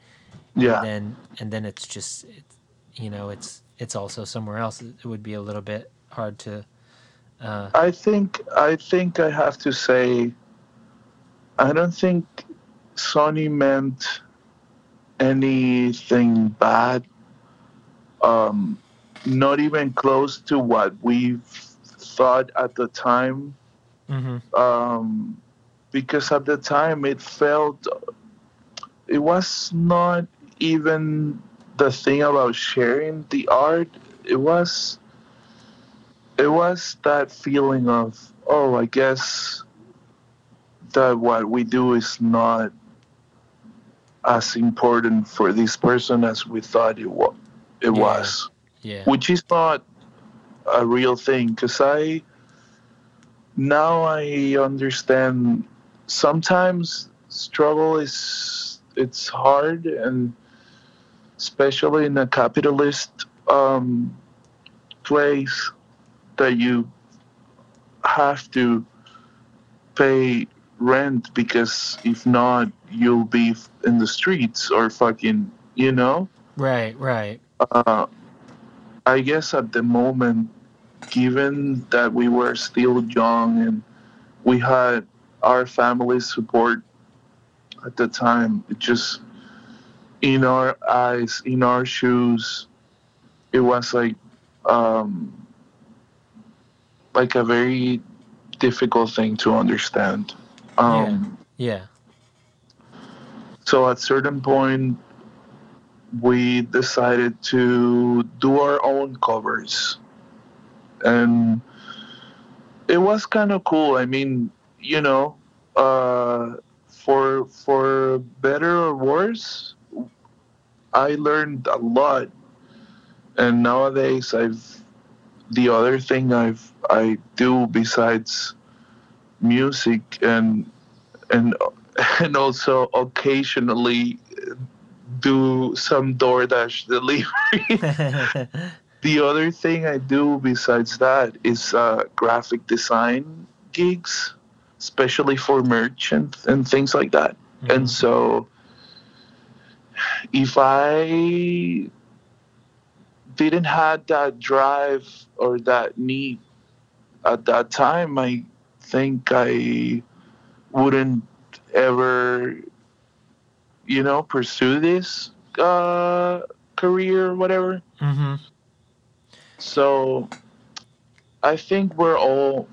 yeah and then and then it's just it's, you know it's it's also somewhere else it would be a little bit hard to uh I think I think I have to say I don't think Sonny meant anything bad. Um, not even close to what we thought at the time. mhm, Um, because at the time it felt it was not even the thing about sharing the art. It was it was that feeling of oh i guess that what we do is not as important for this person as we thought it was it Yeah. was yeah which is not a real thing because i now i understand sometimes struggle is it's hard and especially in a capitalist um, place that you have to pay rent because if not you'll be in the streets or fucking you know? Right right. Uh, I guess at the moment, given that we were still young and we had our family support at the time, it just in our eyes, in our shoes, it was like um, like a very difficult thing to understand. Um, Yeah. So at certain point, we decided to do our own covers, and it was kind of cool. I mean, you know, uh, for for better or worse, I learned a lot, and nowadays I've the other thing I've I do besides music and and and also occasionally do some DoorDash delivery. the other thing I do besides that is uh, graphic design gigs, especially for merch and, and things like that. And so, if I didn't have that drive or that need at that time, I think I wouldn't ever, you know, pursue this uh, career or whatever. hmm So I think we're all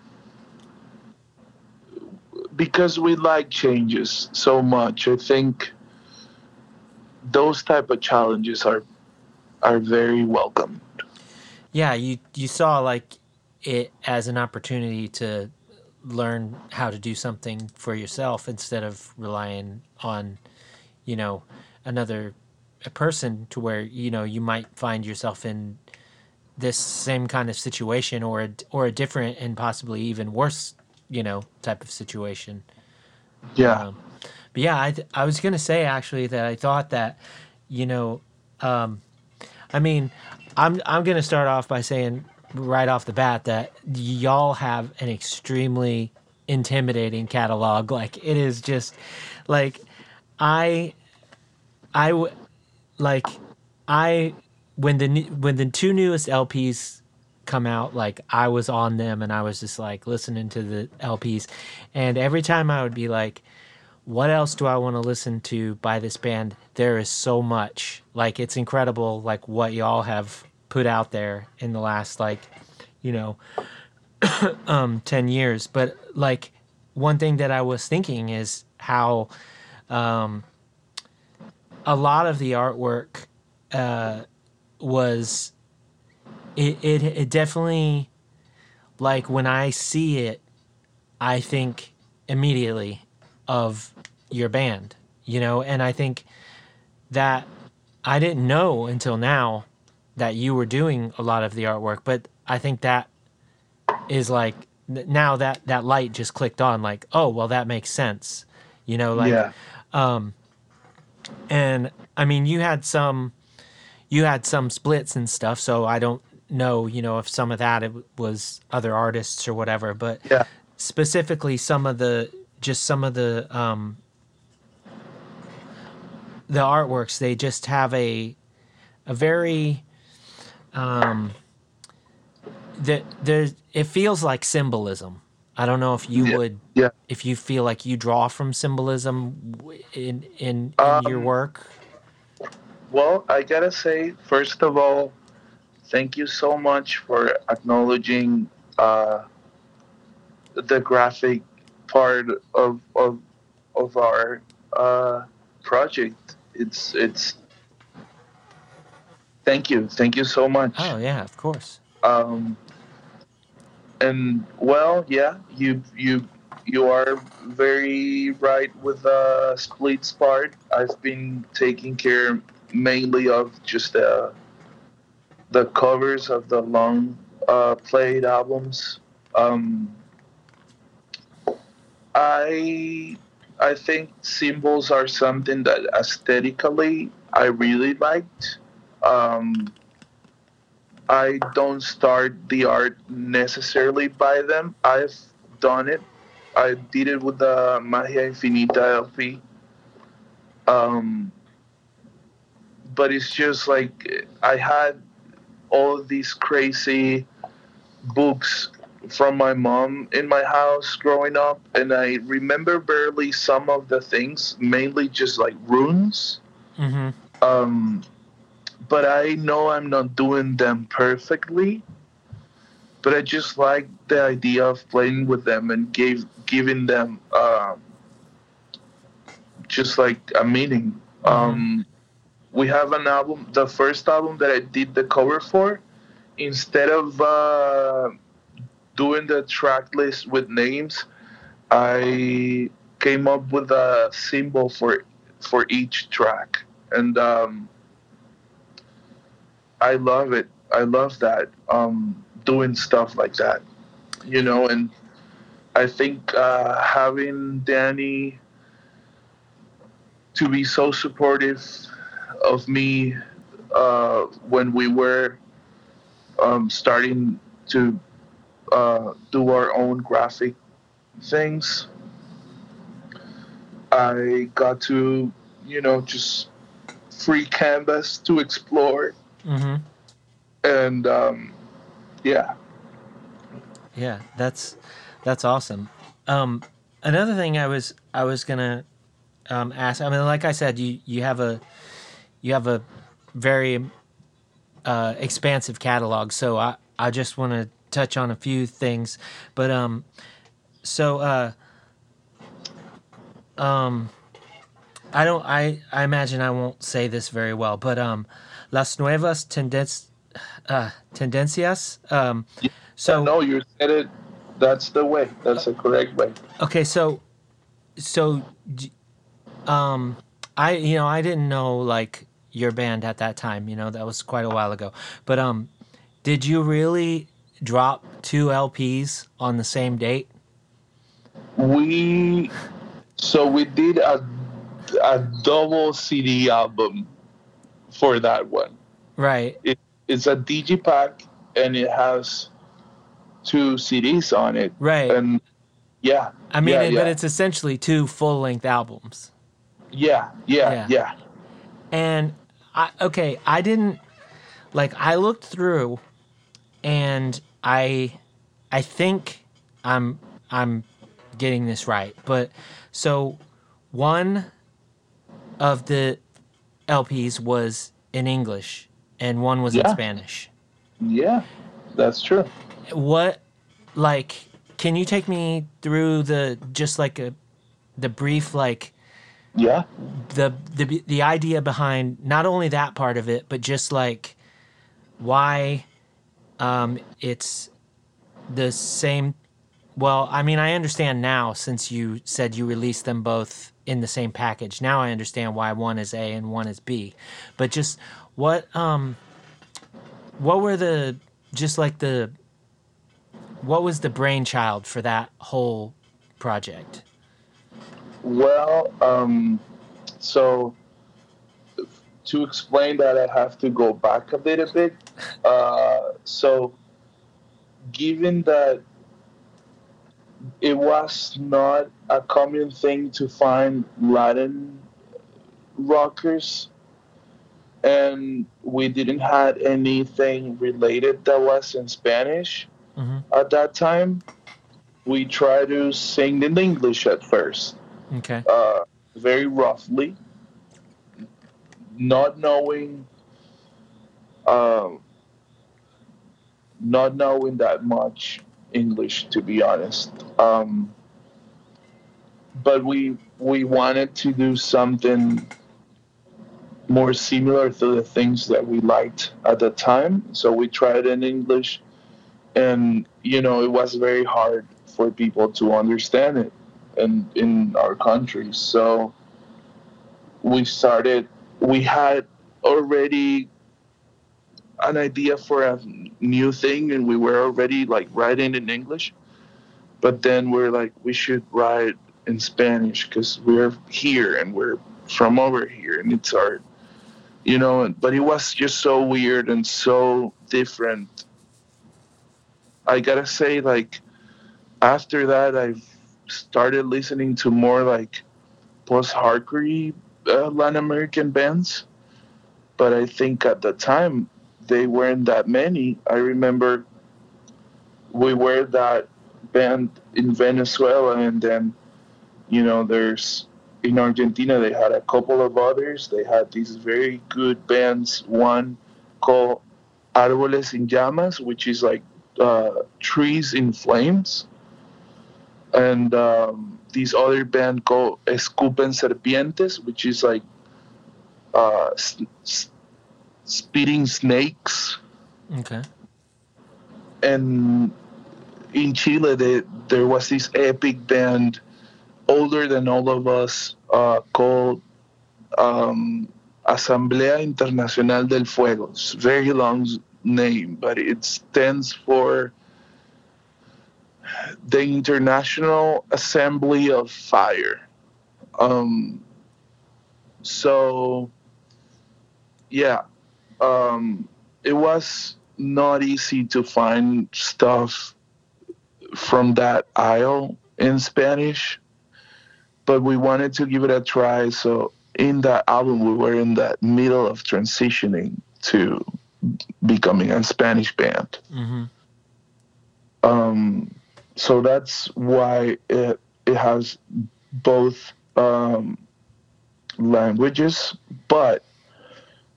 because we like changes so much. I think those type of challenges are are very welcome. Yeah, you you saw like it as an opportunity to learn how to do something for yourself instead of relying on, you know, another a person to where you know you might find yourself in this same kind of situation or a, or a different and possibly even worse, you know, type of situation. Yeah. Um, but yeah, I, th- I was going to say actually that I thought that, you know, um, I mean, I'm, I'm going to start off by saying right off the bat that y'all have an extremely intimidating catalog. Like it is just like, I, I, w- like, I, when the, when the two newest LPs come out like I was on them and I was just like listening to the LPs and every time I would be like what else do I want to listen to by this band? There is so much. Like it's incredible like what y'all have put out there in the last like you know um 10 years. But like one thing that I was thinking is how um a lot of the artwork uh was it, it it definitely like when I see it, I think immediately of your band, you know, and I think that I didn't know until now that you were doing a lot of the artwork, but I think that is like now that that light just clicked on like, oh, well that makes sense. You know, like yeah. and I mean, you had some, you had some splits and stuff. So I don't know, you know, if some of that it was other artists or whatever. But Yeah. specifically, some of the just some of the um, the artworks, they just have a a very um, that there it feels like symbolism. I don't know if you Yeah. would Yeah. if you feel like you draw from symbolism in in, in your Um, work. Well, I gotta say, first of all, thank you so much for acknowledging uh, the graphic part of of, of our uh, project. It's it's. Thank you, thank you so much. Oh yeah, of course. Um, and well, yeah, you you you are very right with the splits part. I've been taking care mainly of just the the covers of the long uh, played albums. Um, I I think symbols are something that aesthetically I really liked. Um, I don't start the art necessarily by them. I've done it. I did it with the Magia Infinita LP. Um, but it's just like I had all these crazy books from my mom in my house growing up, and I remember barely some of the things, mainly just like runes. hmm Um, but I know I'm not doing them perfectly but I just like the idea of playing with them and gave giving them um, just like a meaning. Um, we have an album, the first album that I did the cover for. Instead of uh, doing the track list with names, I came up with a symbol for for each track, and um, I love it. I love that um, doing stuff like that, you know. And I think uh, having Danny to be so supportive of me uh, when we were um, starting to uh, do our own graphic things. I got to, you know, just free canvas to explore, Mm-hmm. and um, yeah, Yeah, that's that's awesome. Um, another thing I was I was gonna um, ask. I mean, like I said, you you have a you have a very uh, expansive catalog. So I I just want to touch on a few things. But um, so uh, um, I don't I I imagine I won't say this very well, but um, las nuevas tendenc- uh, tendencias. Um, so no, you said it. That's the way. That's the correct way. Okay, so so um I you know, I didn't know like your band at that time, you know, that was quite a while ago. But um did you really drop two LPs on the same date? We so we did a a double CD album for that one. Right. It, it's a digipack and it has two CDs on it. Right. And yeah, I mean, yeah, it- yeah. but it's essentially two full-length albums. yeah, yeah, Yeah. yeah, And I okay, I didn't like I looked through and I I think I'm I'm getting this right. But so one of the LPs was in English and one was in Spanish. yeah. That's true. What like can you take me through the just like a the brief like Yeah. the the the idea behind not only that part of it, but just like why um, it's the same. Well, I mean, I understand now since you said you released them both in the same package. Now I understand why one is A and one is B. But just what um, what were the just like the what was the brainchild for that whole project? Well, um, so to explain that, I have to go back a little bit. Uh, so, given that it was not a common thing to find Latin rockers, and we didn't have anything related that was in Spanish Mhm. at that time, we tried to sing in English at first Okay. uh, very roughly, not knowing, um, not knowing that much English, to be honest. Um, but we we wanted to do something more similar to the things that we liked at the time. So we tried in English, and you know it was very hard for people to understand it in in our country. So we started. We had already an idea for a new thing, and we were already like writing in English. But then we're like, we should write in Spanish because we're here and we're from over here, and it's our, you know. But it was just so weird and so different. I gotta say, like, after that, I've started listening to more like post-hardcore uh, Latin American bands, but I think at the time they weren't that many. I remember we were that band in Venezuela, and then you know there's in Argentina they had a couple of others. They had these very good bands. One called Árboles en Llamas, which is like uh, Trees in Flames, and um, this other band called Escupen Serpientes, which is like uh, spitting snakes. Okay. And in Chile, they, there was this epic band, older than all of us, uh, called um, Asamblea Internacional del Fuego. It's a very long name, but it stands for the International Assembly of Fire. Um, so, yeah, um, it was not easy to find stuff from that aisle in Spanish, but we wanted to give it a try. So, in that album, we were in that middle of transitioning to becoming a Spanish band. Mm-hmm. Um, so that's why it it has both um, languages, but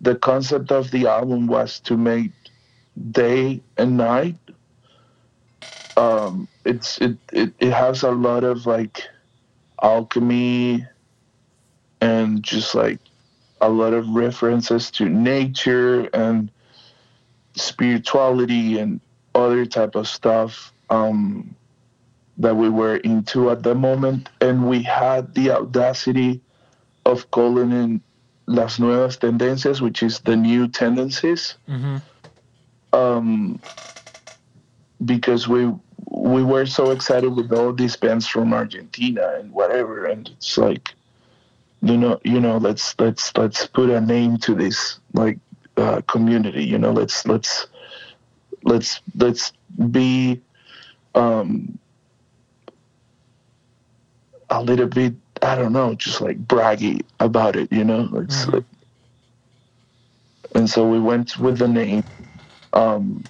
the concept of the album was to make day and night. Um, it's it, it it has a lot of like alchemy and just like a lot of references to nature and spirituality and other type of stuff um, that we were into at the moment, and we had the audacity of calling in las nuevas tendencias, which is the new tendencies, Mm-hmm. um, because we we were so excited with all these bands from Argentina and whatever, and it's like, you know, you know, let's let's let's put a name to this like uh, community. You know, let's let's let's let's be um, a little bit I don't know, just like braggy about it, you know. It's Mhm. like, and so we went with the name, um,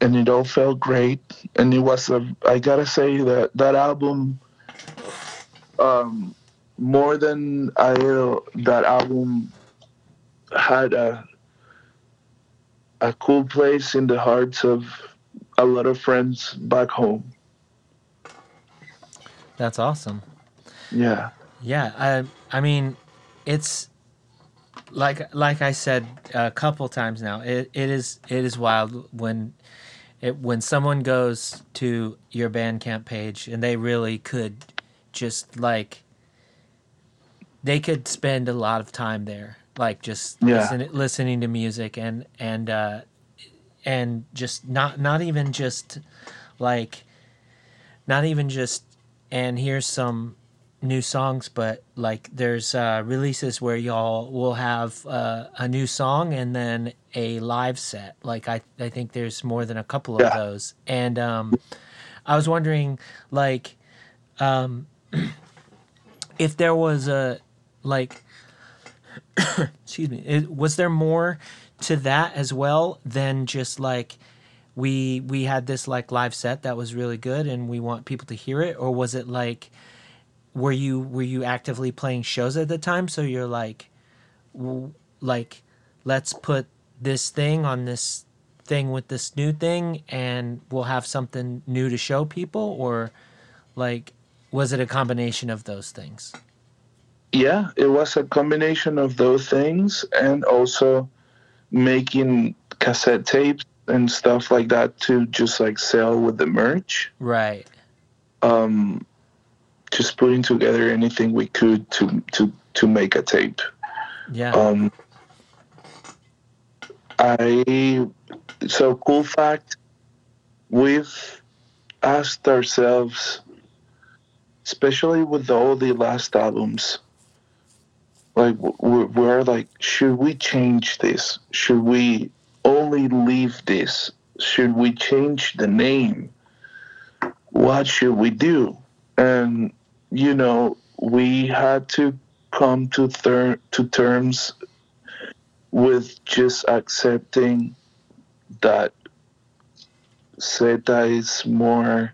and it all felt great. And it was a I gotta say that that album, um, more than I that album had a a cool place in the hearts of a lot of friends back home. That's awesome. Yeah. Yeah, I I mean, it's like like I said a couple times now. It it is it is wild when it when someone goes to your Bandcamp page and they really could just like they could spend a lot of time there, like just Yeah. listen, listening to music and and uh, and just not not even just like not even just and here's some new songs but like there's uh releases where y'all will have uh, a new song and then a live set like i i think there's more than a couple of Yeah. those and um i was wondering like um if there was a like excuse me it, was there more to that as well than just like we we had this like live set that was really good and we want people to hear it? Or was it like were you were you actively playing shows at the time? So you're like w- like let's put this thing on this thing with this new thing and we'll have something new to show people? Or like was it a combination of those things? Yeah, it was a combination of those things and also making cassette tapes and stuff like that to just like sell with the merch. right Um, just putting together anything we could to to to make a tape. yeah Um, I so cool fact. We've asked ourselves, especially with all the last albums, like we're, we're like, should we change this? Should we only leave this? Should we change the name? What should we do? And you know, we had to come to ter- to terms with just accepting that Zeta is more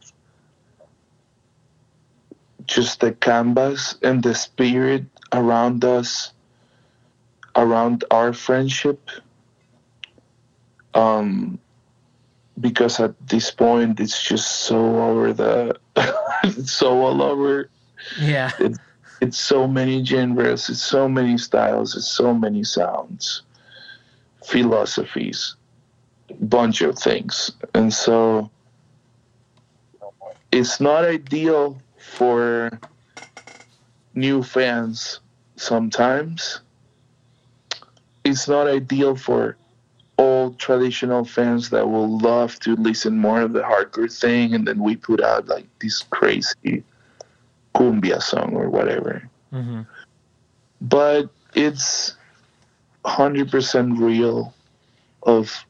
just the canvas and the spirit around us, around our friendship. Um, because at this point it's just so over the it's so all over. Yeah. it's so many genres it's so many styles it's so many sounds philosophies bunch of things. And so it's not ideal for new fans sometimes. It's not ideal for old traditional fans that will love to listen more of the hardcore thing and then we put out like this crazy cumbia song or whatever. Hmm but it's 100% real of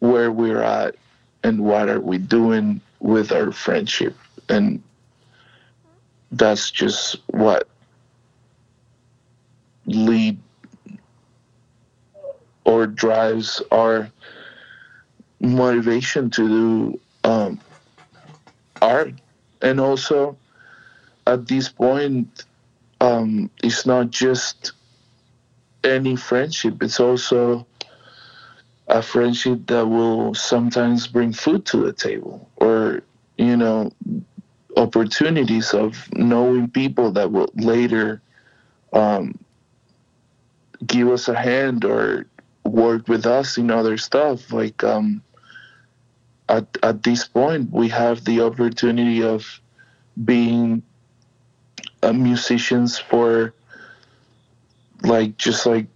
where we're at and what are we doing with our friendship. And that's just what lead or drives our motivation to do um, art. And also at this point um, it's not just any friendship it's also a friendship that will sometimes bring food to the table or you know opportunities of knowing people that will later um, give us a hand or work with us in other stuff like um, at, at this point we have the opportunity of being uh, musicians for like just like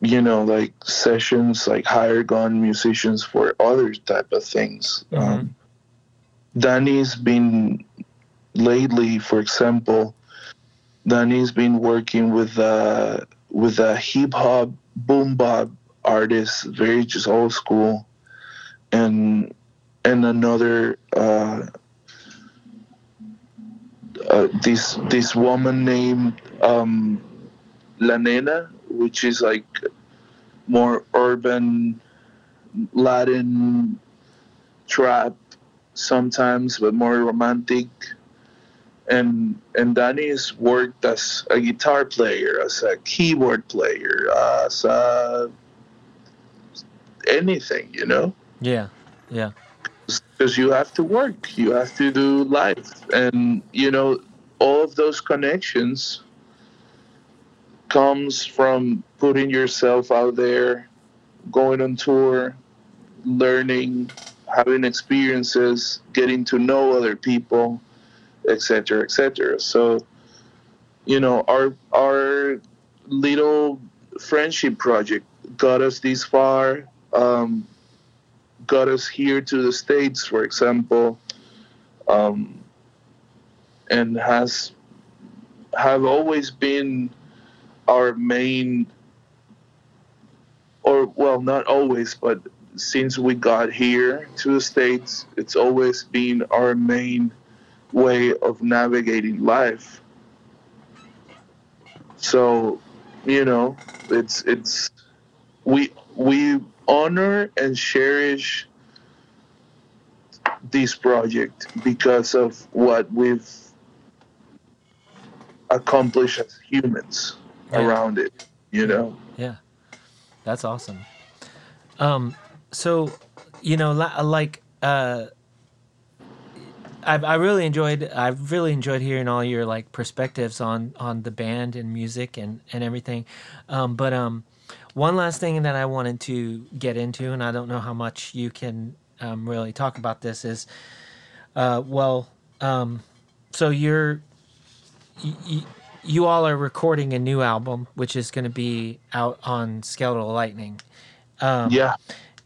you know like sessions like higher gun musicians for other type of things. Um, danny's been lately for example danny's been working with uh with a hip hop boom bop artist very just old school and and another uh uh, this this woman named um, La Nena, which is like more urban Latin trap sometimes, but more romantic. And and Danny's worked as a guitar player, as a keyboard player, as a anything, you know Yeah. Yeah. because you have to work you have to do life and you know all of those connections comes from putting yourself out there going on tour learning having experiences getting to know other people etc etc so you know our our little friendship project got us this far um, got us here to the states, for example, um, and has have always been our main, or well, not always, but since we got here to the states, it's always been our main way of navigating life. So, you know, it's it's we we honor and cherish this project because of what we've accomplished as humans Yeah. around it you know Yeah, that's awesome. Um, so you know, like, uh, I've I really enjoyed I've really enjoyed hearing all your like perspectives on on the band and music and and everything. Um, but um, one last thing that I wanted to get into, and I don't know how much you can um, really talk about this is, uh, well, um, so you're y- y- you all are recording a new album, which is going to be out on Skeletal Lightning. Um, yeah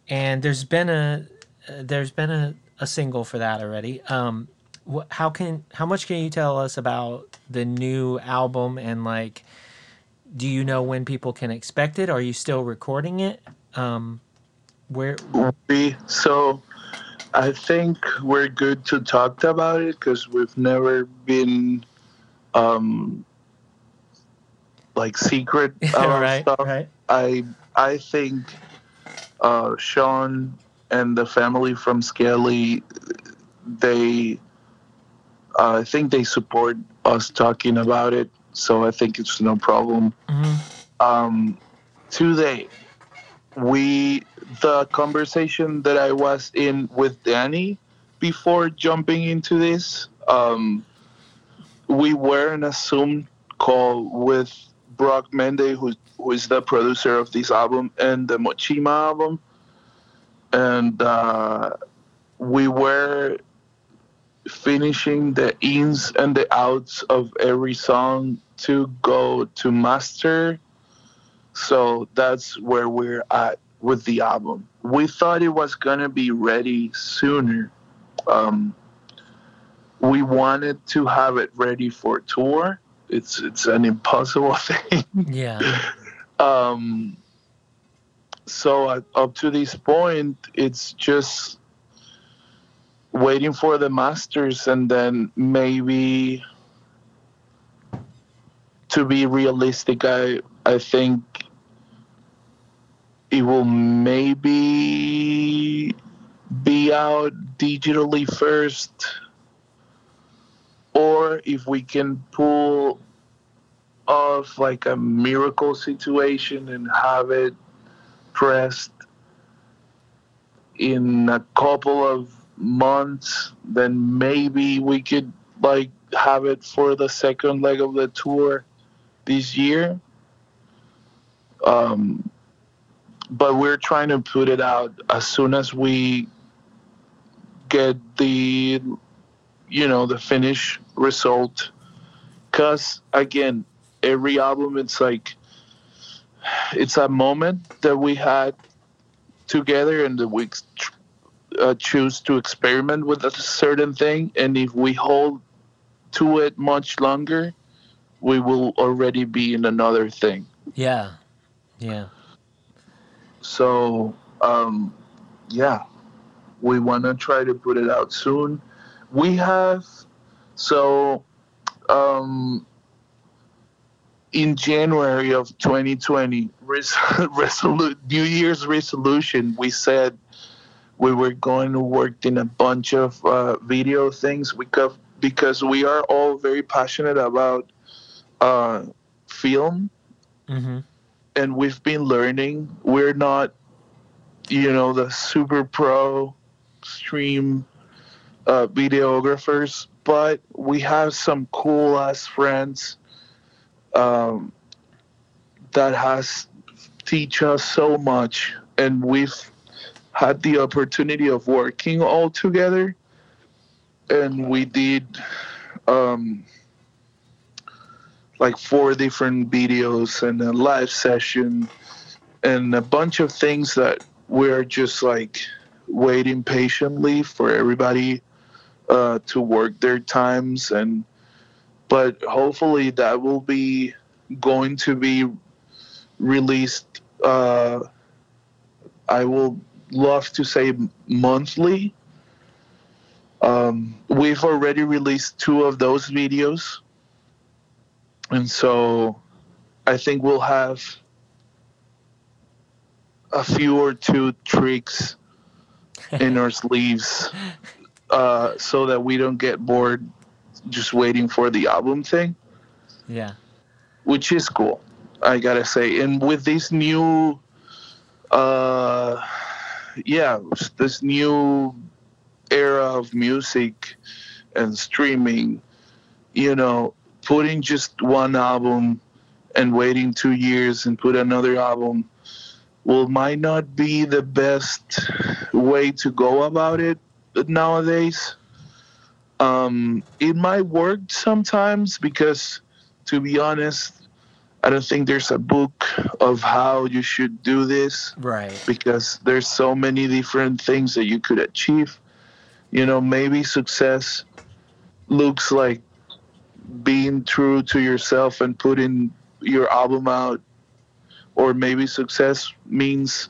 and there's been a uh, there's been a, a single for that already. Um, wh- how can how much can you tell us about the new album and like, do you know when people can expect it? Are you still recording it? Um, where? we so i think we're good to talk about it because we've never been um like secret about right, stuff right. I I think uh, Sean and the family from Skelly, they, uh, I think they support us talking about it. So I think it's no problem. hmm Um, today, we the conversation that I was in with Danny before jumping into this. Um, we were in a Zoom call with Brock Mende, who, who is the producer of this album and the Mochima album. And uh, we were finishing the ins and the outs of every song to go to master. So that's where we're at with the album. We thought it was gonna be ready sooner. Um, we wanted to have it ready for tour. It's it's an impossible thing. Yeah. um, so uh, up to this point, it's just waiting for the masters, and then maybe to be realistic, I I think it will maybe be out digitally first, or if we can pull off like a miracle situation and have it pressed in a couple of months, then maybe we could like have it for the second leg of the tour this year. Um, but we're trying to put it out as soon as we get the, you know, the finish result. Cause again, every album, it's like, it's a moment that we had together and that we uh, choose to experiment with a certain thing and if we hold to it much longer we will already be in another thing Yeah. Yeah. so um yeah we want to try to put it out soon we have so um in January of 2020 res- New Year's resolution we said we were going to work in a bunch of uh, video things because because we are all very passionate about uh, film Mm-hmm. and we've been learning. We're not, you know, the super pro stream uh, videographers, but we have some cool ass friends um, that has teach us so much, and we've had the opportunity of working all together, and we did. Um, like four different videos and a live session and a bunch of things that we're just like waiting patiently for everybody uh, to work their times and but hopefully that will be going to be released uh, i will love to say monthly um, we've already released two of those videos and so I think we'll have a few or two tricks in our sleeves uh, so that we don't get bored just waiting for the album thing, Yeah. which is cool, I gotta say. And with this new, uh, yeah, this new era of music and streaming, you know, putting just one album and waiting two years and put another album will might not be the best way to go about it nowadays. Um, it might work sometimes because, to be honest, I don't think there's a book of how you should do this Right. because there's so many different things that you could achieve. You know, maybe success looks like being true to yourself and putting your album out, or maybe success means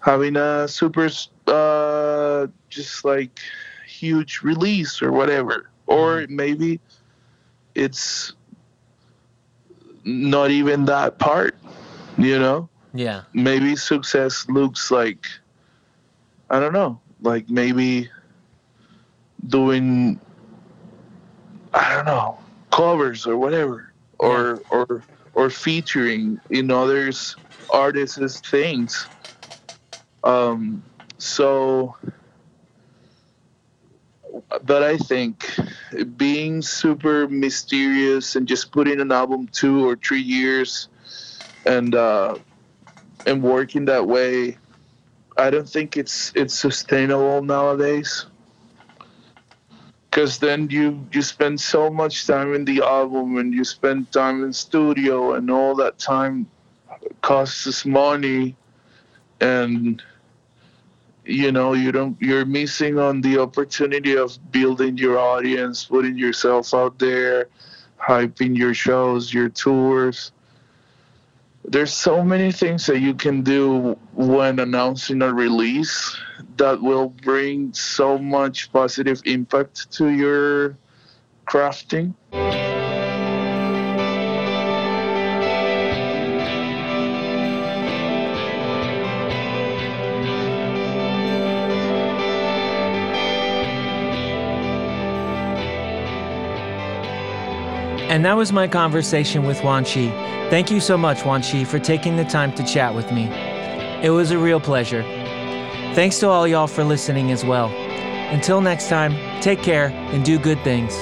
having a super, uh, just like huge release or whatever, or maybe it's not even that part, you know? Yeah. maybe success looks like I don't know, like maybe doing I don't know, covers or whatever or or or featuring in others artists' things. Um, so, but I think being super mysterious and just putting an album two or three years and uh, and working that way, I don't think it's it's sustainable nowadays. Because then you you spend so much time in the album and you spend time in studio and all that time costs us money and you know you don't you're missing on the opportunity of building your audience putting yourself out there hyping your shows your tours. There's so many things that you can do when announcing a release that will bring so much positive impact to your crafting And that was my conversation with Wan Shi. Thank you so much, Wan Shi, for taking the time to chat with me. It was a real pleasure. Thanks to all y'all for listening as well. Until next time, take care and do good things.